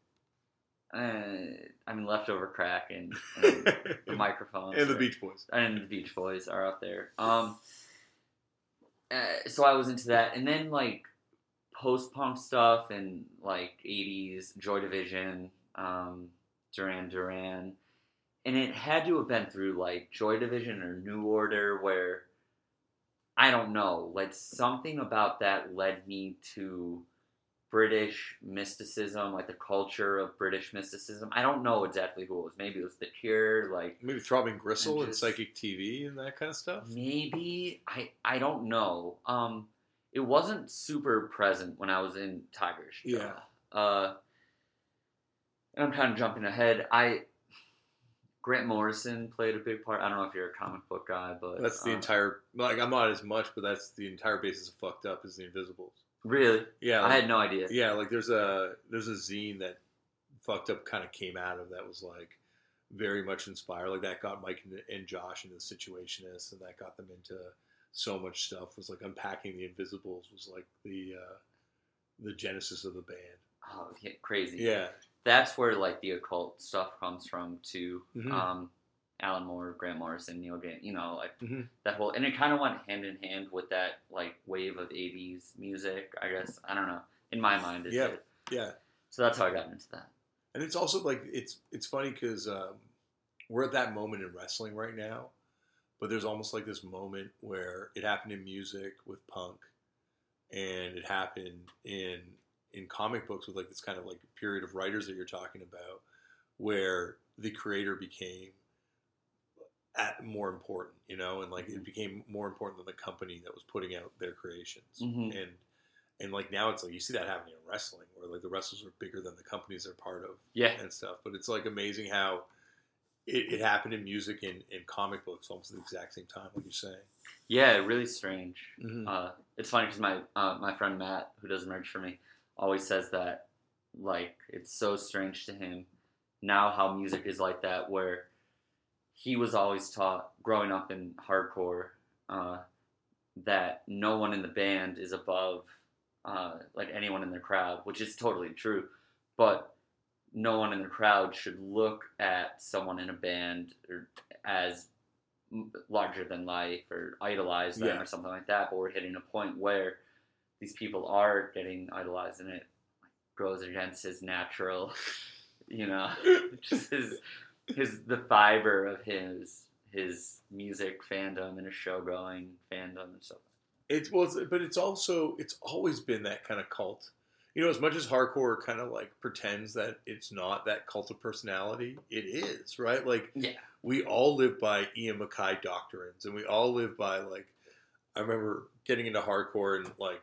Uh, I mean, leftover crack and, and the microphones
and the
are-
Beach Boys
and the Beach Boys are up there. Um, uh, so I was into that, and then like post punk stuff and like '80s Joy Division, um, Duran Duran, and it had to have been through like Joy Division or New Order, where I don't know, like something about that led me to British mysticism, like the culture of British mysticism. I don't know exactly who it was. Maybe it was The Cure, like
maybe throbbing gristle
And
and psychic TV and that kind of stuff
Maybe I I don't know. Um, it wasn't super present when I was in Tigers.
Yeah.
Uh, and I'm kind of jumping ahead. I Grant Morrison played a big part. I don't know if you're a comic book guy, but
that's the
uh,
entire like I'm not as much but that's the entire basis of fucked up is the Invisibles
Really,
yeah
I had no idea.
Yeah, like there's a there's a zine that fucked up kind of came out of that was like very much inspired. Like that got Mike and, and Josh into the Situationists, and that got them into so much stuff. Was like unpacking the Invisibles was like the uh, the genesis of the band.
Oh, yeah, crazy.
Yeah,
That's where like the occult stuff comes from too.
Mhm.
Um, Alan Moore, Grant Morrison, Neil Gaiman, you know, like
Mhm.
that whole, and it kind of went hand in hand with that like wave of '80s music. I guess I don't know. In my mind, it
Yeah.
did.
yeah.
So that's how I got into that.
And it's also like it's it's funny because um, we're at that moment in wrestling right now, but there's almost like this moment where it happened in music with punk, and it happened in in comic books with like this kind of like period of writers that you're talking about, where the creator became at more important, you know, and like it became more important than the company that was putting out their creations,
Mhm.
and and like now it's like you see that happening in wrestling, where like the wrestlers are bigger than the companies they're part of
Yeah,
and stuff. But it's like amazing how it, it happened in music and, and comic books almost at the exact same time, like you're saying.
yeah, really strange.
Mm-hmm.
Uh, it's funny because my uh, my friend Matt, who does merch for me, always says that like it's so strange to him now how music is like that, where he was always taught growing up in hardcore uh, that no one in the band is above uh, like anyone in the crowd, which is totally true, but no one in the crowd should look at someone in a band or as larger than life or idolize them
Yeah.
or something like that. But we're hitting a point where these people are getting idolized, and it goes against his natural, you know, just his his the fiber of his his music fandom and his show going fandom and stuff.
It's well, but it's also it's always been that kind of cult. You know, as much as hardcore kind of like pretends that it's not that cult of personality, it is, right? Like
Yeah.
we all live by Ian MacKaye doctrines, and we all live by like I remember getting into hardcore and like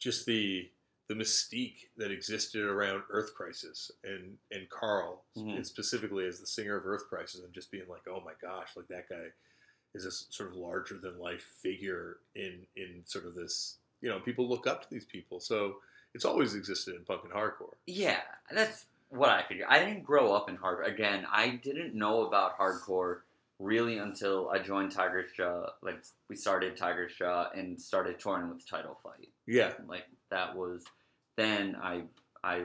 just the the mystique that existed around Earth Crisis and and Karl
Mhm.
and specifically as the singer of Earth Crisis and just being like, oh my gosh, like that guy is this sort of larger than life figure in in sort of this you know people look up to these people so it's always existed in punk and hardcore
Yeah, that's what I figured. I didn't grow up in hardcore. Again, I didn't know about hardcore really until I joined Tigers Jaw. Like we started Tigers Jaw and started touring with Title Fight.
yeah
Like that was then I I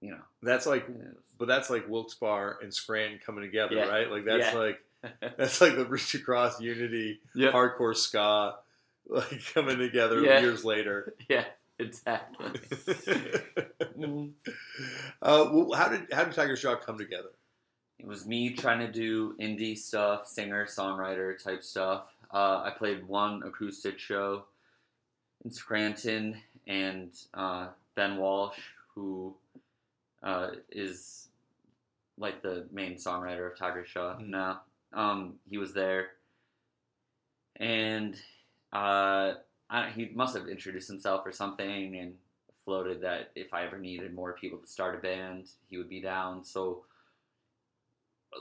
you know
that's like
was-
but that's like Wilkes-Barre and Scranton coming together
Yeah.
right like that's
Yeah.
like that's like the reach across unity
Yep.
hardcore ska like coming together
Yeah.
years later
yeah, exactly. Mhm.
uh, well, how did how did Tiger Jaw come together
It was me trying to do indie stuff, singer, songwriter type stuff. Uh, I played one acoustic show in Scranton, and uh, Ben Walsh, who uh, is like the main songwriter of Tigers Jaw
Mhm.
now, um, he was there, and uh, I, he must have introduced himself or something, and floated that if I ever needed more people to start a band, he would be down. So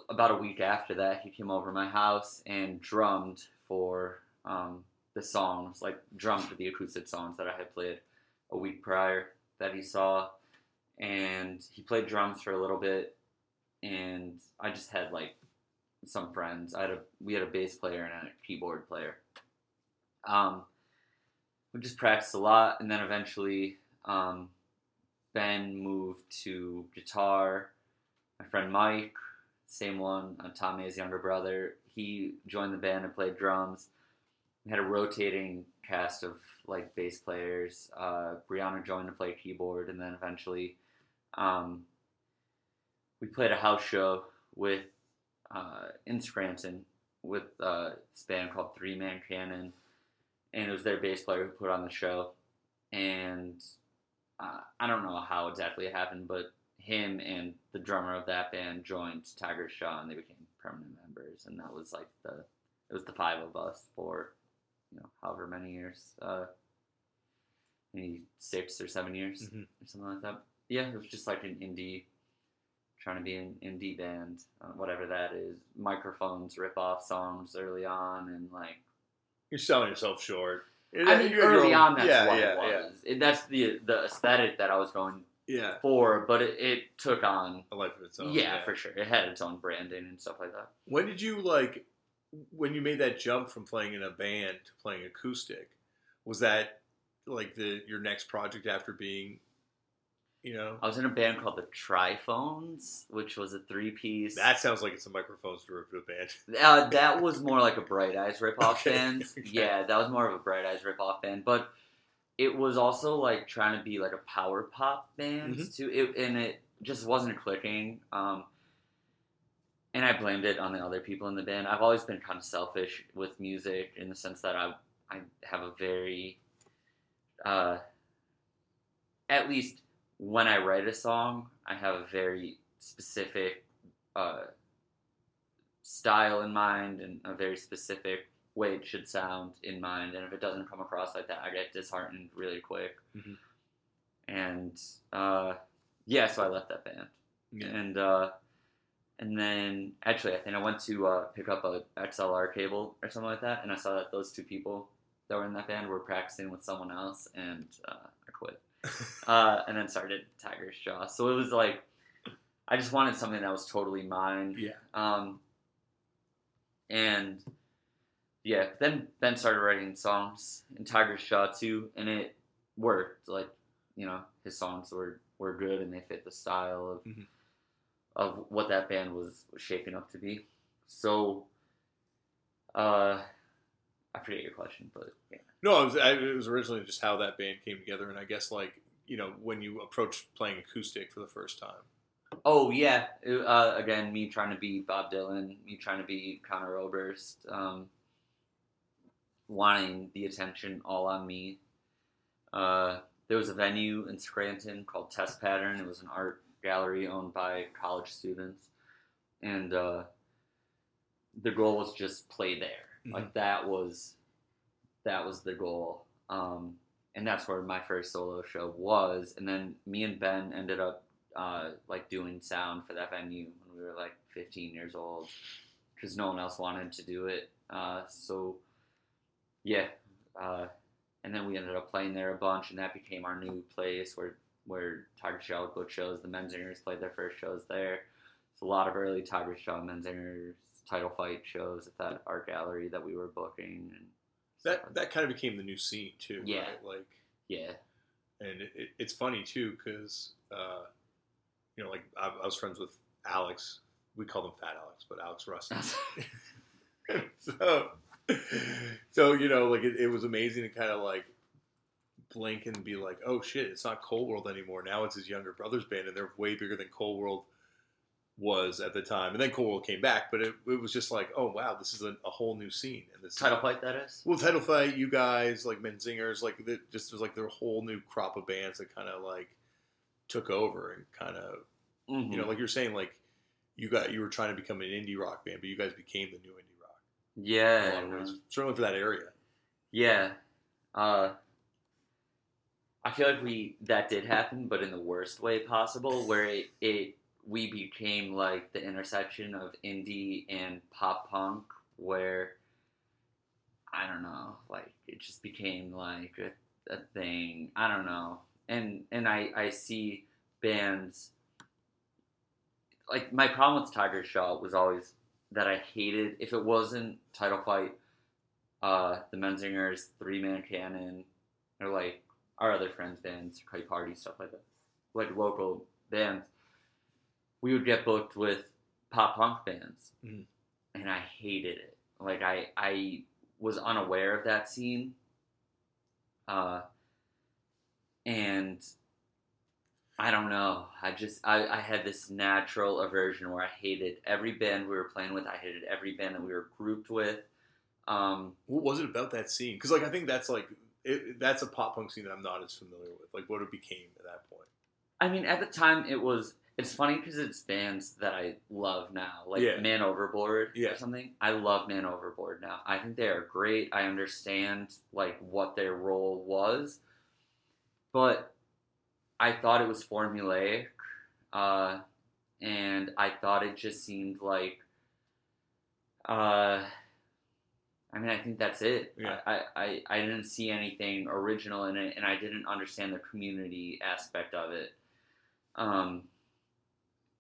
about a week after that, he came over my house and drummed for um, the songs, like drummed for the acoustic songs that I had played a week prior that he saw. And he played drums for a little bit, and I just had like some friends. I had a we had a bass player and a keyboard player. Um, we just practiced a lot, and then eventually um, Ben moved to guitar. My friend Mike, same one, uh, Tom May's younger brother, he joined the band and played drums. We had a rotating cast of like bass players. Uh, Brianna joined to play keyboard, and then eventually um, we played a house show with uh, in Scranton with uh, this band called Three Man Cannon, and it was their bass player who put on the show. And uh, I don't know how exactly it happened, but him and the drummer of that band joined Tigers Jaw, and they became permanent members. And that was like the it was the five of us for you know however many years, uh, maybe six or seven years
Mhm.
or something like that. Yeah, it was just like an indie, trying to be an indie band, uh, whatever that is. Microphones rip off songs early on, and like
you're selling yourself short
I mean,
You have your
early on, that's
yeah,
what
yeah,
it was. It, that's the the aesthetic that I was going
yeah yeah
for, but it, it took on.
a life of its own
yeah, for sure. It had its own branding and stuff like that.
When did you like when you made that jump from playing in a band to playing acoustic? Was that like the your next project after being, you know?
I was in a band called the Triphones, which was a three piece.
That sounds like it's a microphones derivative band.
Uh, that was more like a Bright Eyes ripoff
Okay,
band.
okay.
Yeah, that was more of a Bright Eyes ripoff band, but it was also like trying to be like a power pop band
Mhm.
too. It, and it just wasn't clicking. Um, and I blamed it on the other people in the band. I've always been kind of selfish with music in the sense that I I have a very, uh, at least when I write a song, I have a very specific uh, style in mind and a very specific way it should sound in mind. And if it doesn't come across like that, I get disheartened really quick.
Mhm.
And uh, yeah, so I left that band. And uh, and then actually, I think I went to uh, pick up a XLR cable or something like that, and I saw that those two people that were in that band were practicing with someone else, and uh, I quit. Uh, and then started Tigers Jaw. So it was like I just wanted something that was totally mine.
yeah.
Um, and yeah, then Ben started writing songs in Tiger Jaw too, and it worked. Like you know, his songs were were good and they fit the style of
Mhm.
of what that band was, was shaping up to be. So, uh, I forget your question, but yeah.
No, it was, I, it was originally just how that band came together, and I guess like you know when you approached playing acoustic for the first time,
Oh yeah, It- uh, again, me trying to be Bob Dylan, me trying to be Conor Oberst, um, wanting the attention all on me. Uh, there was a venue in Scranton called Test Pattern. It was an art gallery owned by college students, and uh, the goal was just play there.
Mhm.
Like that was that was the goal. Um, and that's where my first solo show was. And then me and Ben ended up uh, like doing sound for that venue when we were like 15 years old because no one else wanted to do it. Uh, so yeah, uh, and then we ended up playing there a bunch, and that became our new place where where Tigers Jaw would book shows. The Menzingers played their first shows there. It's a lot of early Tigers Jaw Menzingers title fight shows at that art gallery that we were booking. And
That
like
that kind of became the new scene too.
Yeah.
Right? Like,
yeah.
and it, it, it's funny too because uh, you know, like I, I was friends with Alex. We call him Fat Alex, but Alex Russ. so, so you know, like it, it was amazing to kind of like blink and be like, oh shit, it's not Cold World anymore. Now it's his younger brother's band, and they're way bigger than Cold World was at the time. And then Cold World came back, but it, it was just like, oh wow, this is a, a whole new scene. And this
title fight that is.
well, title fight, you guys like Menzingers, like the, just was like their whole new crop of bands that kind of like took over and kind of
Mhm.
you know, like you're saying, like you got you were trying to become an indie rock band, but you guys became the new indie rock. in a
yeah,
ways. certainly for that area.
Yeah. Uh, I feel like we that did happen, but in the worst way possible, where it, it we became like the intersection of indie and pop punk, where I don't know, like it just became like a, a thing. I don't know, and and I I see bands like my problem with Tigers Jaw was always that I hated if it wasn't title fight uh, the Menzingers, Three Man Cannon, or like our other friends' bands, Kite Party, stuff like that, like local bands, we would get booked with pop punk bands,
Mhm.
and I hated it. Like I, I was unaware of that scene, uh, and I don't know. I just I, I had this natural aversion where I hated every band we were playing with. I hated every band that we were grouped with. Um,
What was it about that scene? Because like I think that's like it, that's a pop punk scene that I'm not as familiar with. Like what it became at that point.
I mean, at the time, it was. It's funny because it's bands that I love now, like
Yeah.
Man Overboard
Yeah.
or something. I love Man Overboard now. I think they are great. I understand like what their role was, but I thought it was formulaic, uh, and I thought it just seemed like. Uh, I mean, I think that's it.
Yeah.
I, I, I didn't see anything original in it, and I didn't understand the community aspect of it. Um,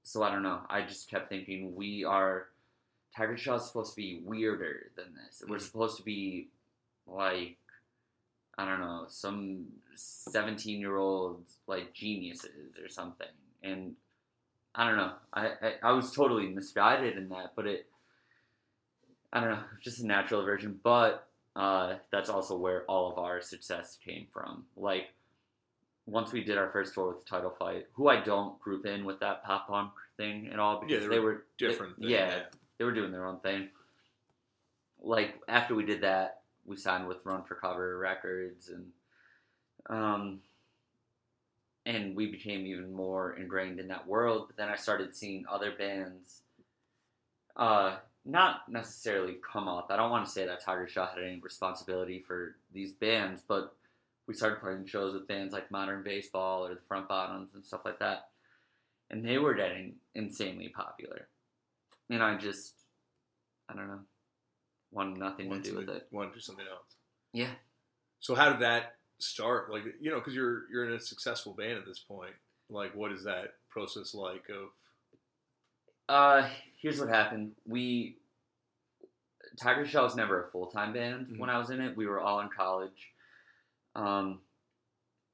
so I don't know. I just kept thinking we are Tigers Jaw is supposed to be weirder than this. We're
Mhm.
supposed to be like I don't know some seventeen year olds like geniuses or something. And I don't know. I, I I was totally misguided in that, but it I don't know, just a natural aversion. But uh, that's also where all of our success came from. Like once we did our first tour with the Title Fight, who I don't group in with that pop punk thing at all because
they
they
were Different.
they-
than-
yeah, they were doing their own thing. Like after we did that, we signed with Run for Cover Records, and um, and we became even more ingrained in that world. But then I started seeing other bands, uh, not necessarily come up. I don't want to say that Tigers Jaw had any responsibility for these bands, but we started playing shows with bands like Modern Baseball or the Front Bottoms and stuff like that, and they were getting insanely popular. And I just, I don't know, wanted nothing to do with it.
Want to do something else.
Yeah.
So how did that start? Like you know, because you're you're in a successful band at this point. Like what is that process like? Of
Uh, here's what happened. We Tigers Jaw was never a full time band
Mhm.
when I was in it. We were all in college. Um,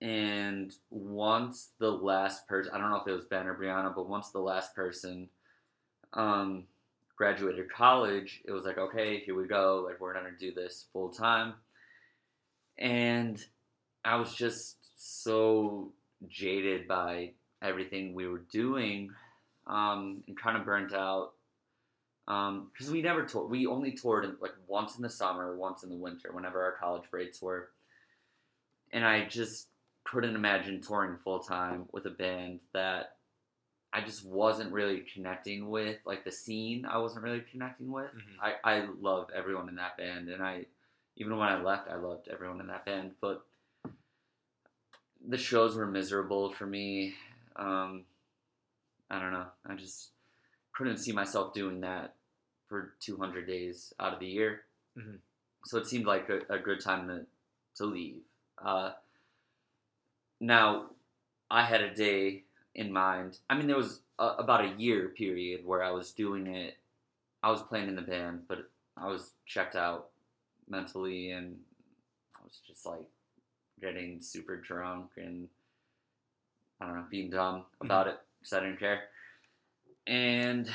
and once the last person, I don't know if it was Ben or Brianna, but once the last person um, graduated college, it was like, okay, here we go. Like, we're going to do this full time. And I was just so jaded by everything we were doing um, and kind of burnt out because we never toured. We only toured like once in the summer, once in the winter, whenever our college breaks were. And I just couldn't imagine touring full time with a band that I just wasn't really connecting with, like the scene. I wasn't really connecting with.
Mhm.
I I love everyone in that band, and I even when I left, I loved everyone in that band, but the shows were miserable for me. Um, I don't know. I just couldn't see myself doing that for 200 days out of the year.
Mhm.
So it seemed like a, a good time to, to leave. Uh, now, I had a day in mind. I mean, there was a, about a year period where I was doing it. I was playing in the band, but I was checked out mentally and I was just like getting super drunk and I don't know, being dumb mm-hmm. about it because I didn't care. And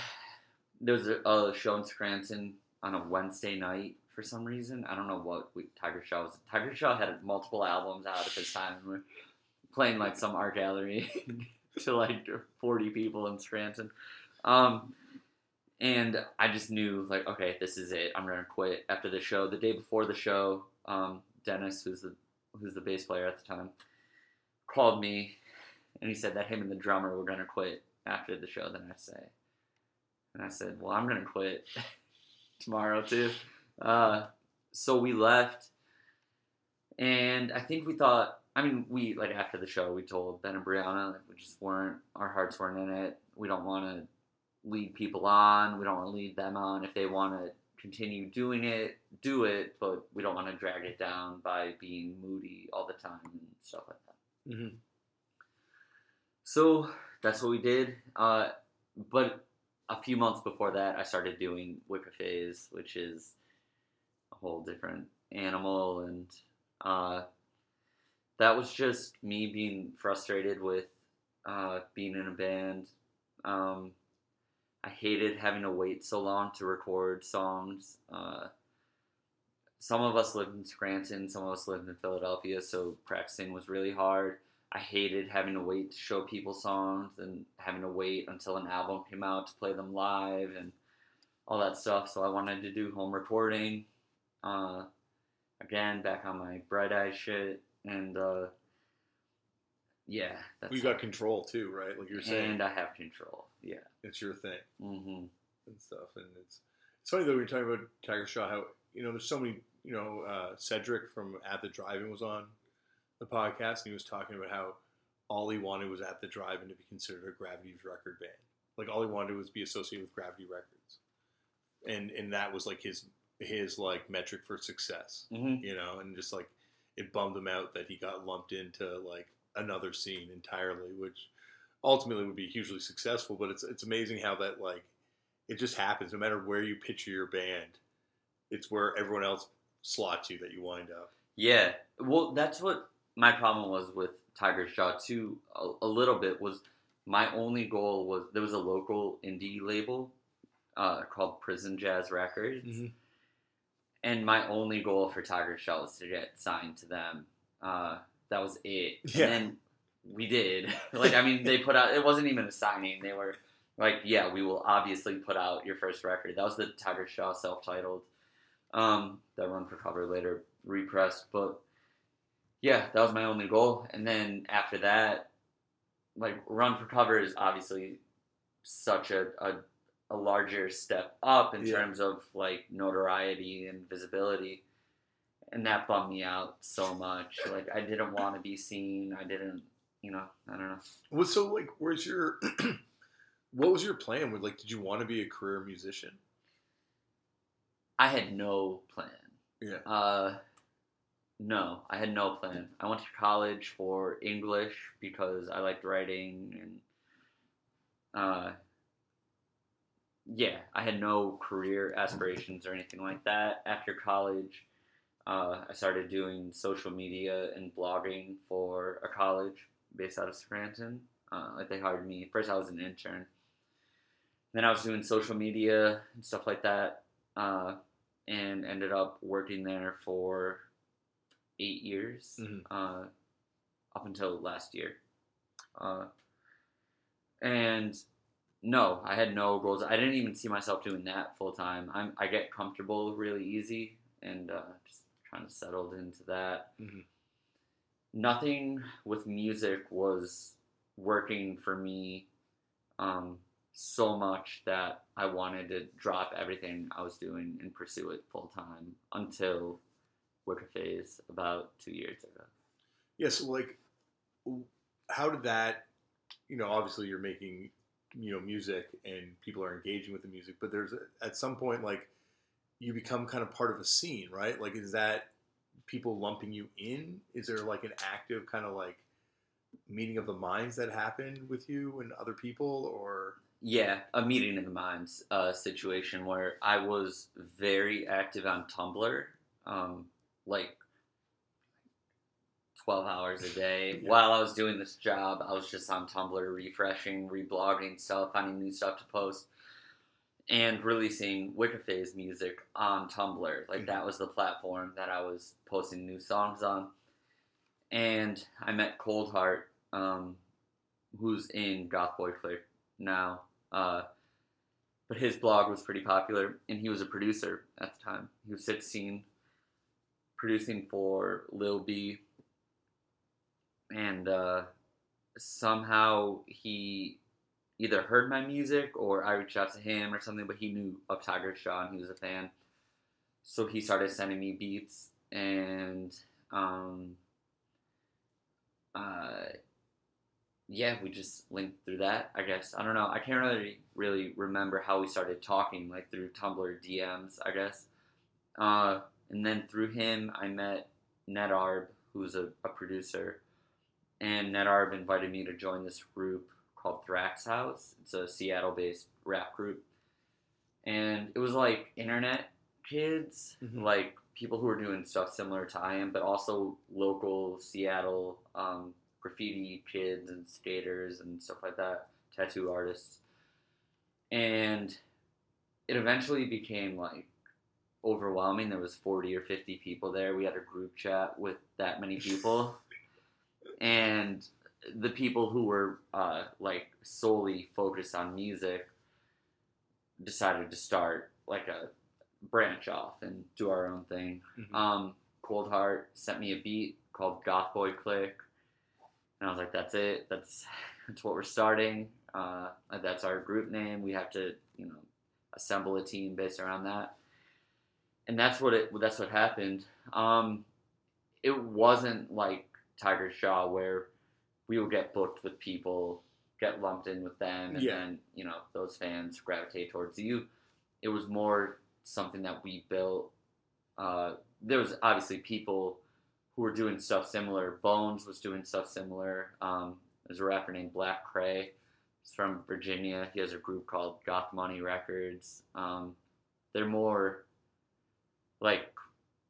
there was a, a show in Scranton on a Wednesday night for some reason. I don't know what we, Tigers Jaw was. Tigers Jaw had multiple albums out at this time. and We're playing like some art gallery to like 40 people in Scranton. Um, and I just knew like, okay, this is it. I'm gonna quit after the show. The day before the show, um, Dennis, who's the who's the bass player at the time, called me, and he said that him and the drummer were gonna quit after the show. Then I say, and I said, well, I'm gonna quit tomorrow too. Uh, so we left, and I think we thought. I mean, we like after the show, we told Ben and Brianna that we just weren't. Our hearts weren't in it. We don't want to lead people on. We don't want to lead them on. If they want to continue doing it, do it. But we don't want to drag it down by being moody all the time and stuff like that.
Mhm.
So that's what we did. Uh, but a few months before that, I started doing Wicca Phase, which is a whole different animal, and uh, that was just me being frustrated with uh, being in a band. Um, I hated having to wait so long to record songs. Uh, some of us lived in Scranton, some of us lived in Philadelphia, so practicing was really hard. I hated having to wait to show people songs and having to wait until an album came out to play them live and all that stuff. So I wanted to do home recording. Uh, again, back on my bright eye shit, and uh, yeah, that's
Well, you got control too, right? Like you're saying,
and I have control. Yeah.
it's your thing
hmm
and stuff. And it's it's funny though when you're talking about Tigers Jaw, how you know there's so many. You know, uh, Cedric from At the Drive-In was on the podcast, and he was talking about how all he wanted was At the Drive-In to be considered a Gravity's record band. Like all he wanted was be associated with Gravity Records, and and that was like his his like metric for success.
hmm
you know, and just like it bummed him out that he got lumped into like another scene entirely, which ultimately would be hugely successful. But it's it's amazing how that like it just happens. No matter where you picture your band, it's where everyone else slots you that you wind up.
Yeah. Well, that's what my problem was with Tigers Jaw too. A, a little bit was my only goal was there was a local indie label uh, called Prison Jazz Records, and my only goal for Tigers Jaw was to get signed to them. Uh, that was it.
Yeah.
And then we did. like, I mean, they put out. It wasn't even a signing. They were like, "Yeah, we will obviously put out your first record." That was the Tigers Jaw self-titled. Um, that run for cover later repressed, but yeah, that was my only goal. And then after that, like run for cover is obviously such a, a, a larger step up in
Yeah.
terms of like notoriety and visibility. And that bummed me out so much. Like I didn't want to be seen. I didn't, you know, I don't know.
Well, so like, where's your what was your plan? With like, did you want to be a career musician?
I had no plan.
Yeah.
Uh, no, I had no plan. I went to college for English because I liked writing and uh, yeah, I had no career aspirations or anything like that. After college, uh, I started doing social media and blogging for a college based out of Scranton. Uh, like they hired me. First, I was an intern. Then I was doing social media and stuff like that. Uh, and ended up working there for eight years
Mhm.
uh, up until last year. Uh, and no, I had no goals. I didn't even see myself doing that full time. I'm I get comfortable really easy, and uh, just trying to settled into that.
Mhm.
Nothing with music was working for me um, so much that I wanted to drop everything I was doing and pursue it full time until Wicca Phase about two years ago.
Yeah, so like, how did that? You know, obviously you're making you know music and people are engaging with the music, but there's at some point like you become kind of part of a scene, right? Like, is that people lumping you in? Is there like an active kind of like meeting of the minds that happened with you and other people, or
Yeah, a meeting of the minds uh, situation where I was very active on Tumblr, um, like 12 hours a day.
Yeah.
While I was doing this job, I was just on Tumblr refreshing, reblogging stuff, finding new stuff to post, and releasing Wicca Phase music on Tumblr. Like, that was the platform that I was posting new songs on. And I met Cold Hart, um, who's in Goth Boi Clique now. Uh, but his blog was pretty popular, and he was a producer at the time. He was 16, producing for Lil B, and uh, somehow he either heard my music or I reached out to him or something. But he knew of Tigers Jaw, and he was a fan, so he started sending me beats, and um, uh, yeah, we just linked through that. I guess I don't know. I can't really really remember how we started talking, like through Tumblr DMs, I guess. Uh, and then through him, I met Nedarb, who's a, a producer, and Nedarb invited me to join this group called Thraxxhouse. It's a Seattle-based rap group, and it was like internet kids,
Mhm.
like people who were doing stuff similar to I am, but also local Seattle um, graffiti kids and skaters and stuff like that, tattoo artists. And it eventually became like overwhelming. There was 40 or 50 people there. We had a group chat with that many people. And the people who were uh, like solely focused on music decided to start like a branch off and do our own thing.
Mhm.
Um, Cold Hart sent me a beat called Goth Boi Clique, and I was like, "That's it. That's that's what we're starting. Uh, that's our group name. We have to, you know, assemble a team based around that." And that's what it. That's what happened. Um, it wasn't like Tigers Jaw where we would get booked with people, get lumped in with them, and
Yeah.
then you know those fans gravitate towards you. It was more something that we built. Uh, there was obviously people who were doing stuff similar. Bones was doing stuff similar. Um, there's a rapper named Black Kray. He's from Virginia. He has a group called Goth Money Records. Um, they're more like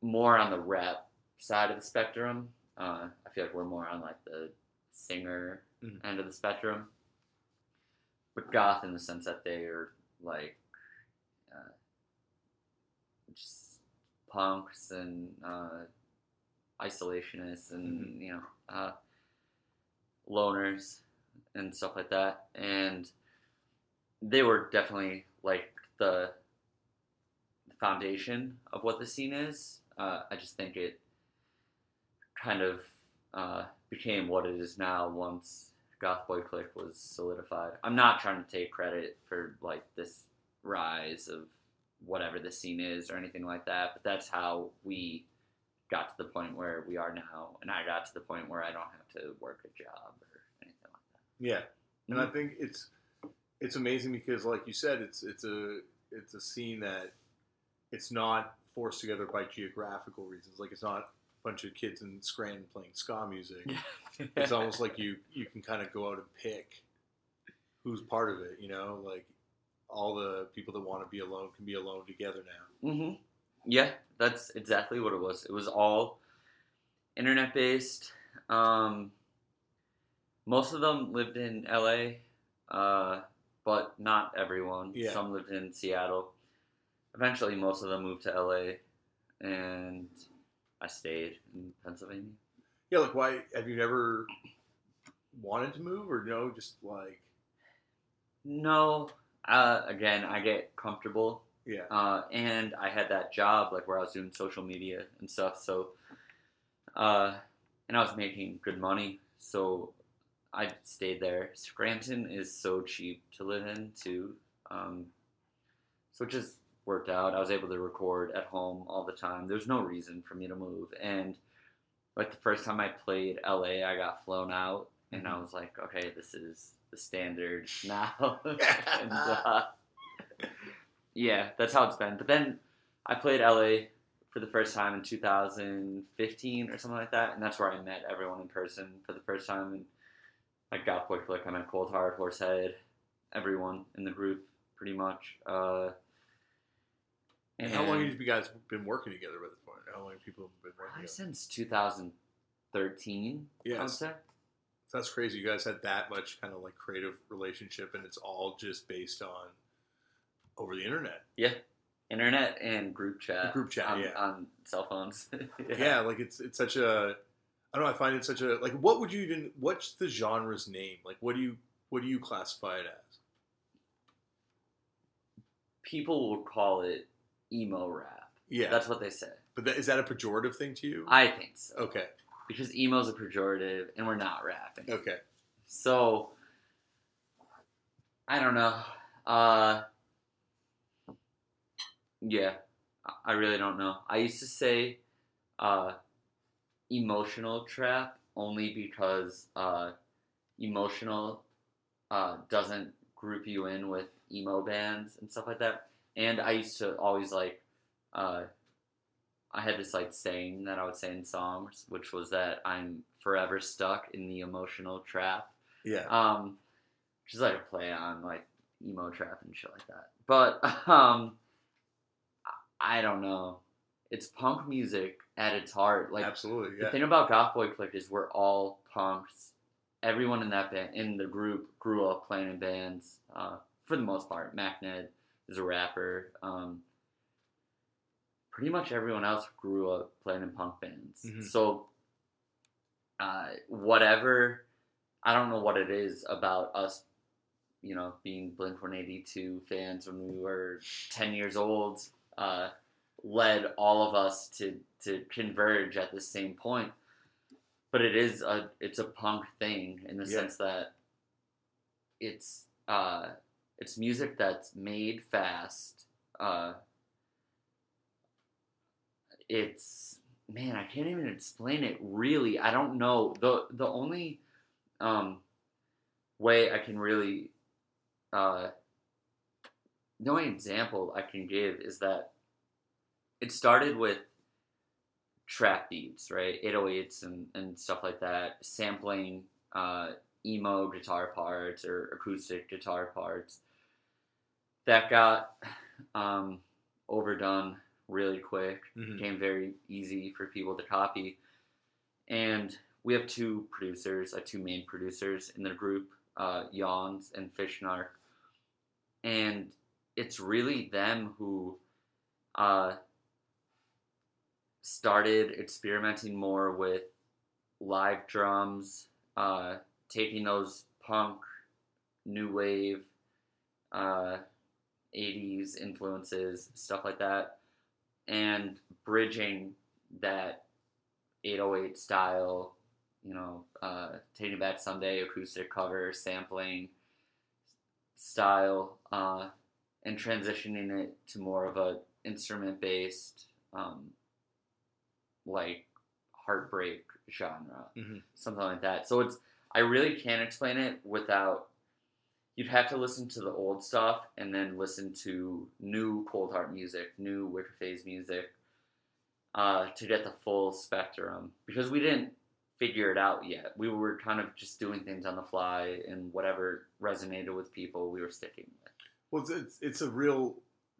more on the rap side of the spectrum. Uh, I feel like we're more on like the singer
Mhm.
end of the spectrum. But goth in the sense that they are like uh, just punks and uh, isolationists and you know uh, loners and stuff like that, and they were definitely like the foundation of what the scene is. Uh, I just think it kind of uh, became what it is now once Goth Boi Clique was solidified. I'm not trying to take credit for like this rise of whatever the scene is or anything like that, but that's how we got to the point where we are now, and I got to the point where I don't have to work a job or anything like that.
Yeah, and I think it's it's amazing because, like you said, it's it's a it's a scene that it's not forced together by geographical reasons. Like it's not bunch of kids in Scranton playing ska music. It's almost like you you can kind of go out and pick who's part of it. You know, like all the people that want to be alone can be alone together now.
hmm Yeah, that's exactly what it was. It was all internet based. Um, most of them lived in LA, uh, but not everyone.
Yeah.
Some lived in Seattle. Eventually, most of them moved to LA, and I stayed in Pennsylvania.
Yeah, like why have you never wanted to move or no? Just like
No. Uh, again, I get comfortable,
Yeah.
uh, and I had that job like where I was doing social media and stuff. So, uh, and I was making good money, so I stayed there. Scranton is so cheap to live in too, um, so just worked out. I was able to record at home all the time. There's no reason for me to move, and like the first time I played LA, I got flown out, and I was like, okay, this is the standard now. and, uh, yeah, that's how it's been. But then I played LA for the first time in 2015 or something like that, and that's where I met everyone in person for the first time. And I got quick like I met Cold Hart, Horsehead, everyone in the group pretty much. Uh,
And how long have you guys been working together by this point? How long have people have been working together?
since 2013. I would
Yes.
say.
That's crazy. You guys had that much kind of like creative relationship, and it's all just based on over the internet.
Yeah, internet and group chat.
The group chat,
on,
yeah.
on cell phones.
Yeah. like it's it's such a. I don't know. I find it such a like. What would you even? What's the genre's name? Like, what do you what do you classify it as?
People will call it emo rap.
Yeah,
That's what they say.
but that, is that a pejorative thing to you?
I think so.
okay,
Because emo's a pejorative and we're not rapping.
okay.
So, I don't know. Uh, yeah, I- I really don't know. I used to say uh, emotional trap only because uh, emotional uh, doesn't group you in with emo bands and stuff like that. And I used to always like, uh, I had this like saying that I would say in songs, which was that I'm forever stuck in the emotional trap
Yeah,
um, which is like a play on like emo trap and shit like that. But um, I don't know. It's punk music at its heart. Like
absolutely.
the thing about Goth Boi Clique is we're all punks. Everyone in that band, in the group, grew up playing in bands. Uh, for the most part, Mackned is a rapper. Um, pretty much everyone else grew up playing in punk bands.
Mhm.
So, uh, whatever, I don't know what it is about us, you know, being Blink 182 fans when we were 10 years old, uh, led all of us to, to converge at the same point. But it is a it's a punk thing in the
Yeah.
sense that it's uh, it's music that's made fast. Uh, it's man, I can't even explain it really. I don't know. The the only um, way I can really uh, the only example I can give is that it started with trap beats, right? 808s and, and stuff like that, sampling uh, emo guitar parts or acoustic guitar parts. That got um, overdone really quick
Mhm.
became very easy for people to copy. And we have two producers, uh, two main producers in the group, uh, Yawns and Fish Narc. And it's really them who uh, started experimenting more with live drums, uh, taking those punk, new wave, uh, 80s influences, stuff like that, and bridging that 808 style, you know, uh, Taking Back Sunday acoustic cover sampling style, uh, and transitioning it to more of a instrument based, um, like heartbreak genre,
Mhm.
something like that. So it's I really can't explain it without. You'd have to listen to the old stuff and then listen to new Cold Hart music, new Wicca Phase music, uh, to get the full spectrum. Because we didn't figure it out yet. We were kind of just doing things on the fly, and whatever resonated with people, we were sticking with.
Well, it's, it's it's a real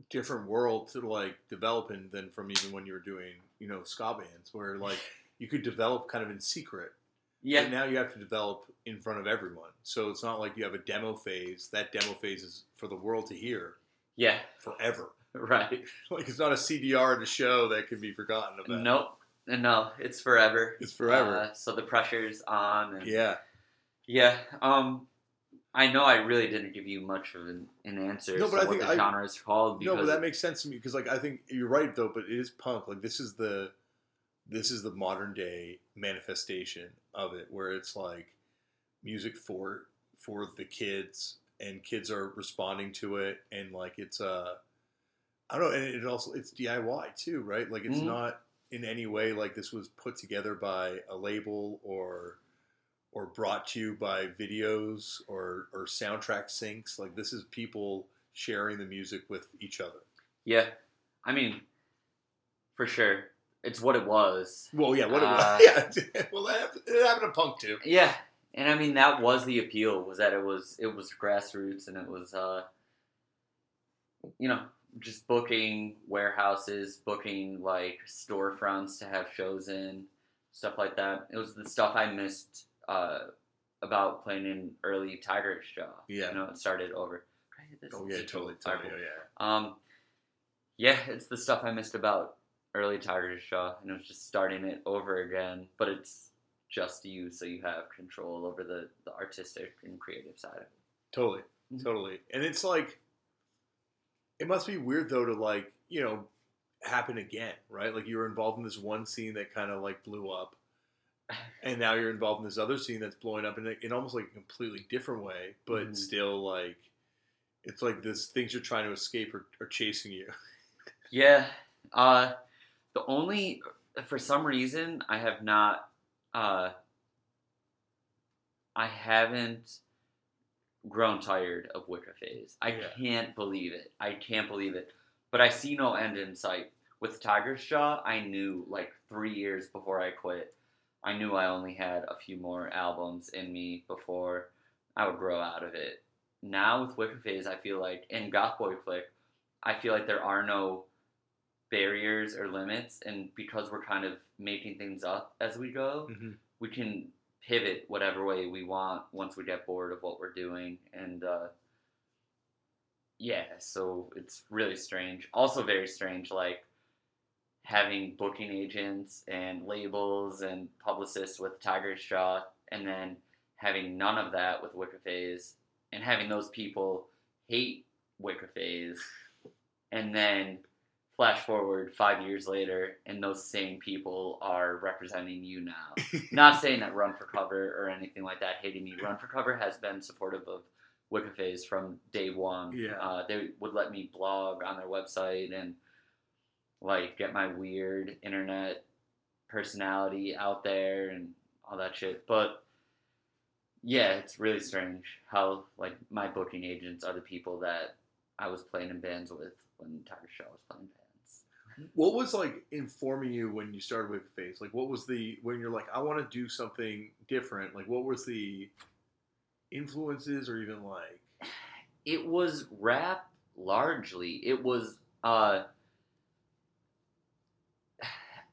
different world to like develop in than from even when you were doing you know ska bands where like you could develop kind of in secret.
Yeah,
And now you have to develop in front of everyone. So it's not like you have a demo phase. That demo phase is for the world to hear
yeah,
forever.
right.
Like it's not a CDR to show that can be forgotten about.
Nope. No, it's forever.
It's forever.
Uh, so the pressure's on. And
Yeah.
Yeah. Um, I know I really didn't give you much of an, an answer
No, but I
what
think
the
I-
genre is called.
No, but that makes sense to me because like I think you're right though, but it is punk. Like this is the this is the modern day manifestation of it, where it's like music for for the kids, and kids are responding to it, and like it's uh I don't know, and it also it's DIY too, right? Like it's
Mhm.
not in any way like this was put together by a label or or brought to you by videos or or soundtrack syncs. Like this is people sharing the music with each other.
yeah, I mean, for sure, it's what it was.
Well, yeah, what
Uh,
it was. Yeah, well, that happened, it happened to punk too.
Yeah, and I mean that was the appeal was that it was it was grassroots and it was uh, you know just booking warehouses, booking like storefronts to have shows in, stuff like that. It was the stuff I missed uh, about playing in early Tigers Jaw.
Yeah.
you know it started over. Can I hit this?
Oh yeah, totally, totally. Yeah.
Um, yeah, it's the stuff I missed about early Tigers Jaw, and it was just starting it over again. But it's just you, so you have control over the, the artistic and creative side of it.
totally,
Mhm.
totally. And it's like, it must be weird though to like you know happen again, right? Like you were involved in this one scene that kind of like blew up, and now you're involved in this other scene that's blowing up in, a, in almost like a completely different way, but
Mhm.
still like it's like this things you're trying to escape are, are chasing you.
Yeah. Uh, the only for some reason I have not. Uh, I haven't grown tired of Wicca Phase. I
Yeah.
can't believe it. I can't believe it. But I see no end in sight. With Tigers Jaw, I knew like three years before I quit. I knew I only had a few more albums in me before I would grow out of it. Now with Wicca Phase, I feel like, and Goth Boi Clique, I feel like there are no barriers or limits, and because we're kind of making things up as we go,
Mhm.
we can pivot whatever way we want once we get bored of what we're doing. And uh, yeah, so it's really strange. Also, very strange, like having booking agents and labels and publicists with Tigers Jaw, and then having none of that with Wicca Phase, and having those people hate Wicca Phase, and then flash forward five years later, and those same people are representing you now. Not saying that Run for Cover or anything like that hating me. Run for Cover has been supportive of Wicca Phase from day one.
Yeah.
Uh, they would let me blog on their website and like get my weird internet personality out there and all that shit. But yeah, it's really strange how like my booking agents are the people that I was playing in bands with when Tigers Jaw was playing.
What was like informing you when you started Wicca Phase? Like, what was the when you're like, I want to do something different? Like, what was the influences, or even like,
It was rap largely. It was uh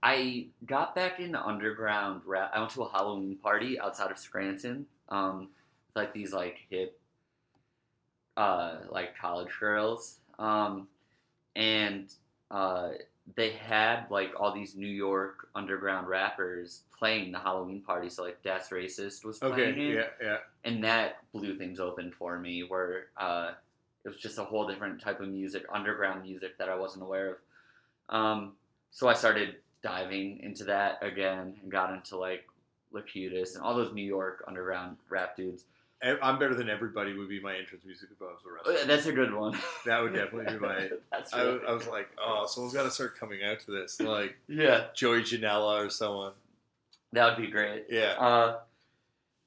I got back into underground rap. I went to a Halloween party outside of Scranton. Um like these like hip uh like college girls. Um and uh they had like all these New York underground rappers playing the Halloween party. So like Das Racist was playing
okay,
it.
yeah, yeah,
and that blew things open for me where uh, it was just a whole different type of music underground music that i wasn't aware of. Um, so i started diving into that again and got into like Lakutis and all those new york underground rap dudes
I'm better than everybody would be my entrance music if I was a
Uh,
wrestler.
that's a good one
That would definitely be my.
that's
I,
really
I was like, oh, someone's got to start coming out to this, like
yeah
Joey Janela or someone.
that would be great
Yeah,
Uh,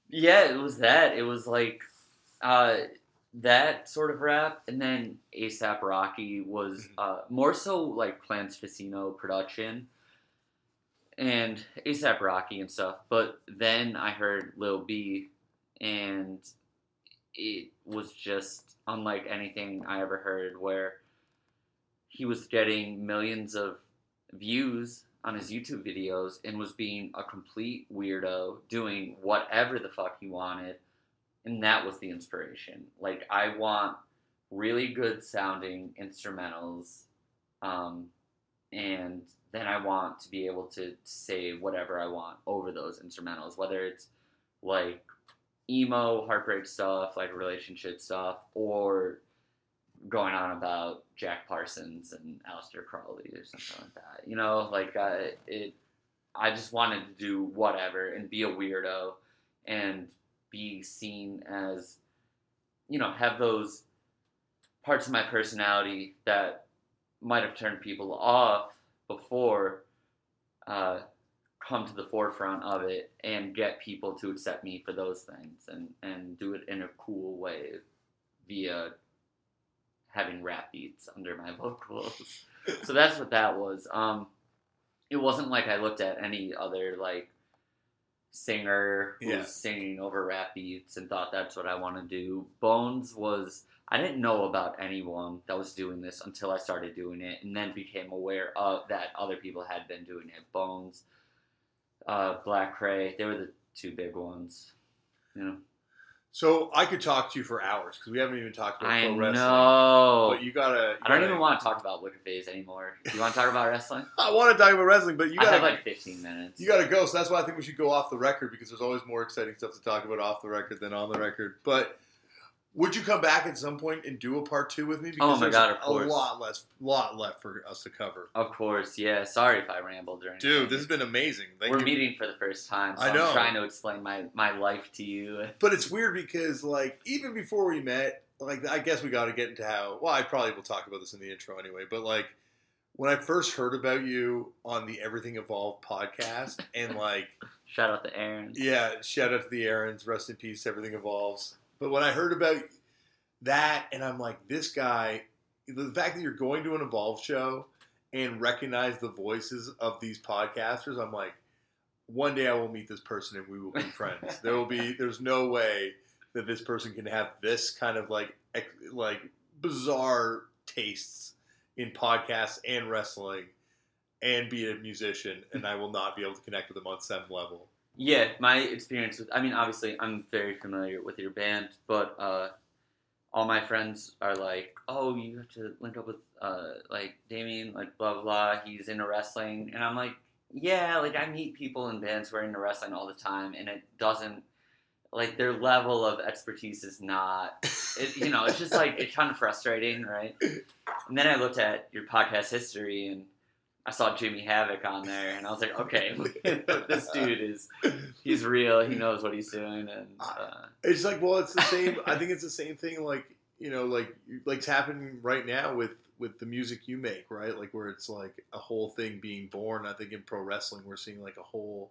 yeah, it was that. It was like uh, that sort of rap, and then ASAP Rocky was
Mhm.
uh, more so like Clams Casino production and ASAP Rocky and stuff. But then I heard Lil B, and it was just unlike anything I ever heard. Where he was getting millions of views on his YouTube videos and was being a complete weirdo, doing whatever the fuck he wanted. And that was the inspiration. Like, I want really good sounding instrumentals. Um, and then I want to be able to say whatever I want over those instrumentals, whether it's like emo heartbreak stuff, like relationship stuff, or going on about Jack Parsons and Aleister Crowley or something like that. You know, like uh, it. I just wanted to do whatever and be a weirdo and be seen as, you know, have those parts of my personality that might have turned people off before uh, come to the forefront of it and get people to accept me for those things and, and do it in a cool way via having rap beats under my vocals. so that's what that was. Um, it wasn't like I looked at any other like singer who's
Yeah.
singing over rap beats and thought that's what I want to do. Bones was I didn't know about anyone that was doing this until I started doing it, and then became aware of that other people had been doing it. Bones, uh, Black Kray, they were the two big ones. You know,
So I could talk to you for hours because we haven't even talked about
I
pro wrestling.
know.
But you gotta. you
I don't
gotta-
even want to talk about Wicca Phase anymore. You want to talk about wrestling?
I want to talk about wrestling, but you gotta.
have like 15 minutes.
you gotta go. So that's why I think we should go off the record because there's always more exciting stuff to talk about off the record than on the record. But would you come back at some point and do a part two with me? Oh because
Oh my God, of course.
a lot less, lot left for us to cover.
Of course, yeah. Sorry if I rambled during.
Dude, this has been amazing. Thank
We're
you.
meeting for the first time, so
I
I
know.
am trying to explain my, my life to you.
But it's weird because, like, even before we met, like, I guess we got to get into how. Well, I probably will talk about this in the intro anyway. But like, when I first heard about you on the Everything Evolves podcast, and like,
Shout out to Aaron.
yeah, shout out to the Aarons, rest in peace, Everything Evolves. But when I heard about that, and I'm like, this guy, the fact that you're going to an Evolve show and recognize the voices of these podcasters, I'm like, one day I will meet this person and we will be friends. there will be, there's no way that this person can have this kind of like, like bizarre tastes in podcasts and wrestling and be a musician, and I will not be able to connect with them on some level.
Yeah, my experience with, I mean, obviously, I'm very familiar with your band, but uh, all my friends are like, oh, you have to link up with, uh, like, Damian, like, blah, blah. He's into wrestling. And I'm like, yeah, like, I meet people in bands who are into wrestling all the time, and it doesn't, like, their level of expertise is not, it, you know, it's just, like, it's kind of frustrating, right? And then I looked at your podcast history, and I saw Jimmy Havoc on there, and I was like, okay, this dude is he's real. He knows what he's doing, and uh,
It's like, well, it's the same. I think it's the same thing. Like you know, like like it's happening right now with with the music you make, right? Like where it's like a whole thing being born. I think in pro wrestling, we're seeing like a whole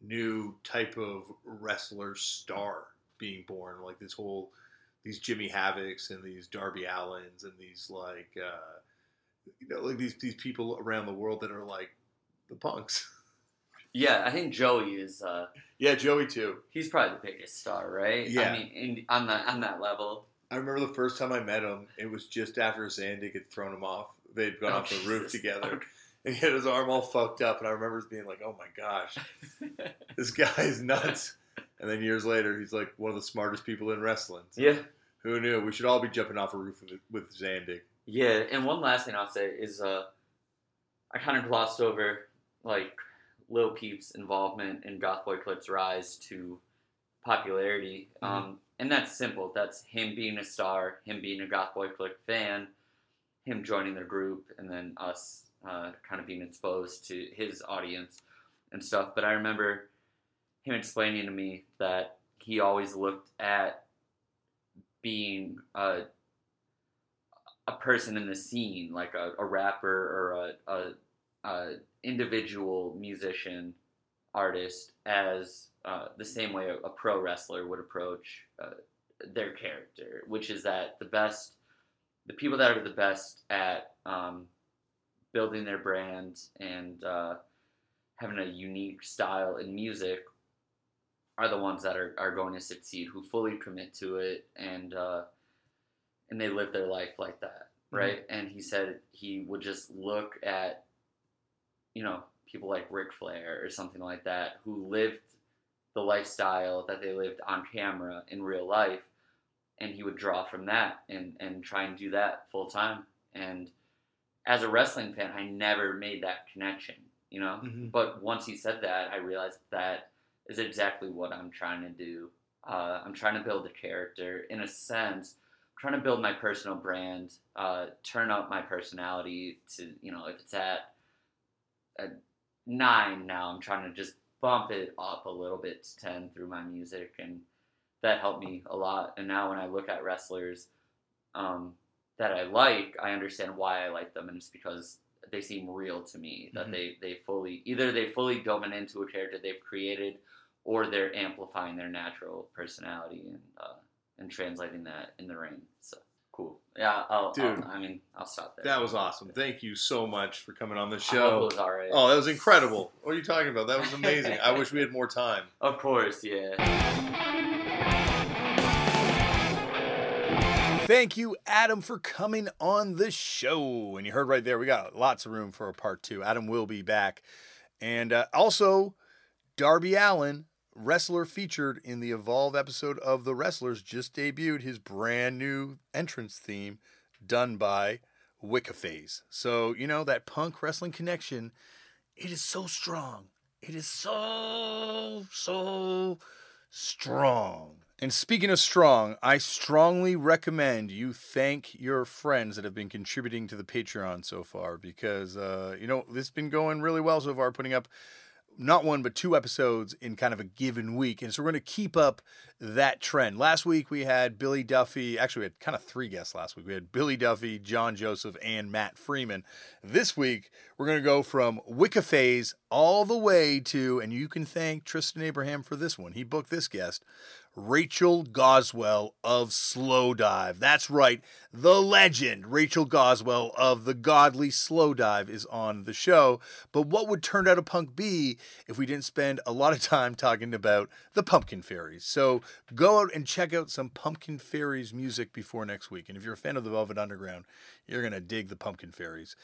new type of wrestler star being born. Like this whole these Jimmy Havocs and these Darby Allins and these like uh, you know like these these people around the world that are like the punks.
yeah, I think Joey is uh,
yeah, Joey too.
he's probably the biggest star, right?
Yeah.
I mean, in, on that on that level.
I remember the first time I met him. It was just after Zandig had thrown him off. They'd gone
Oh,
off the roof
Jesus.
together, and he had his arm all fucked up. And I remember being like, "Oh my gosh, this guy is nuts." And then years later, he's like one of the smartest people in wrestling. So
yeah,
Who knew? We should all be jumping off a roof with, with Zandig.
Yeah. And one last thing I'll say is, uh, I kind of glossed over like Lil Peep's involvement in Goth Boi Clique's rise to popularity.
Mhm.
Um, and that's simple. That's him being a star, him being a Goth Boi Clique fan, him joining their group, and then us uh, kind of being exposed to his audience and stuff. But I remember him explaining to me that he always looked at being a, a person in the scene, like a, a rapper or a, a, a individual musician artist, as uh, the same way a, a pro wrestler would approach uh, their character, which is that the best, the people that are the best at um, building their brand and uh, having a unique style in music are the ones that are, are going to succeed, who fully commit to it and uh, and they live their life like that, right? And he said he would just look at, you know, people like Ric Flair or something like that who lived the lifestyle that they lived on camera in real life, and he would draw from that and and try and do that full time. And as a wrestling fan, I never made that connection, you know.
Mhm.
But once he said that, I realized that is exactly what I'm trying to do Uh, I'm trying to build a character. In a sense, trying to build my personal brand, uh, turn up my personality to, you know, if it's at a nine now, I'm trying to just bump it up a little bit to 10 through my music. And that helped me a lot. And now when I look at wrestlers um, that I like, I understand why I like them. And it's because they seem real to me, that
Mhm.
they, they fully, either they fully going into a character they've created or they're amplifying their natural personality and, uh, and translating that in the ring. So cool. Yeah, I'll,
Dude.
I'll, I mean, I'll stop there.
That was awesome. Thank you so much for coming on the
I hope
show.
it was all right.
Oh, that was incredible. What are you talking about? That was amazing. I wish we had more time.
Of course, yeah.
Thank you, Adam, for coming on the show. And you heard right there, we got lots of room for a part two. Adam will be back. And uh, also, Darby Allin, wrestler featured in the Evolve episode of The Wrestlers, just debuted his brand new entrance theme done by Wicca Phase. So, you know, that punk wrestling connection, it is so strong. It is so, so strong. And speaking of strong, I strongly recommend you thank your friends that have been contributing to the Patreon so far because, uh, you know, this has been going really well so far, putting up not one but two episodes in kind of a given week. And so we're going to keep up that trend. Last week we had Billy Duffy. Actually, we had kind of three guests last week. We had Billy Duffy, John Joseph, and Matt Freeman. This week we're going to go from Wicca phase all the way to, and you can thank Tristan Abraham for this one. He booked this guest. Rachel Goswell of Slowdive. That's right, the legend Rachel Goswell of the Godly Slowdive is on the show. But what would Turned Out a Punk be if we didn't spend a lot of time talking about the Pumpkin Fairies? So go out and check out some Pumpkin Fairies music before next week. And if you're a fan of the Velvet Underground, you're going to dig the Pumpkin Fairies.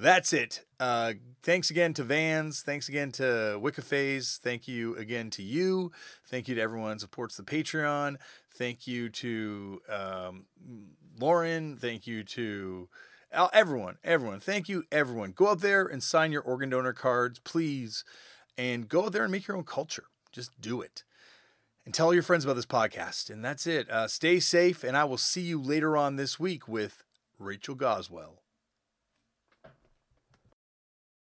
That's it. Uh, thanks again to Vans. Thanks again to Wicca Phase. Thank you again to you. Thank you to everyone who supports the Patreon. Thank you to um, Lauren. Thank you to uh, everyone. Everyone. Thank you, everyone. Go out there and sign your organ donor cards, please. And go out there and make your own culture. Just do it. And tell your friends about this podcast. And that's it. Uh, stay safe, and I will see you later on this week with Rachel Goswell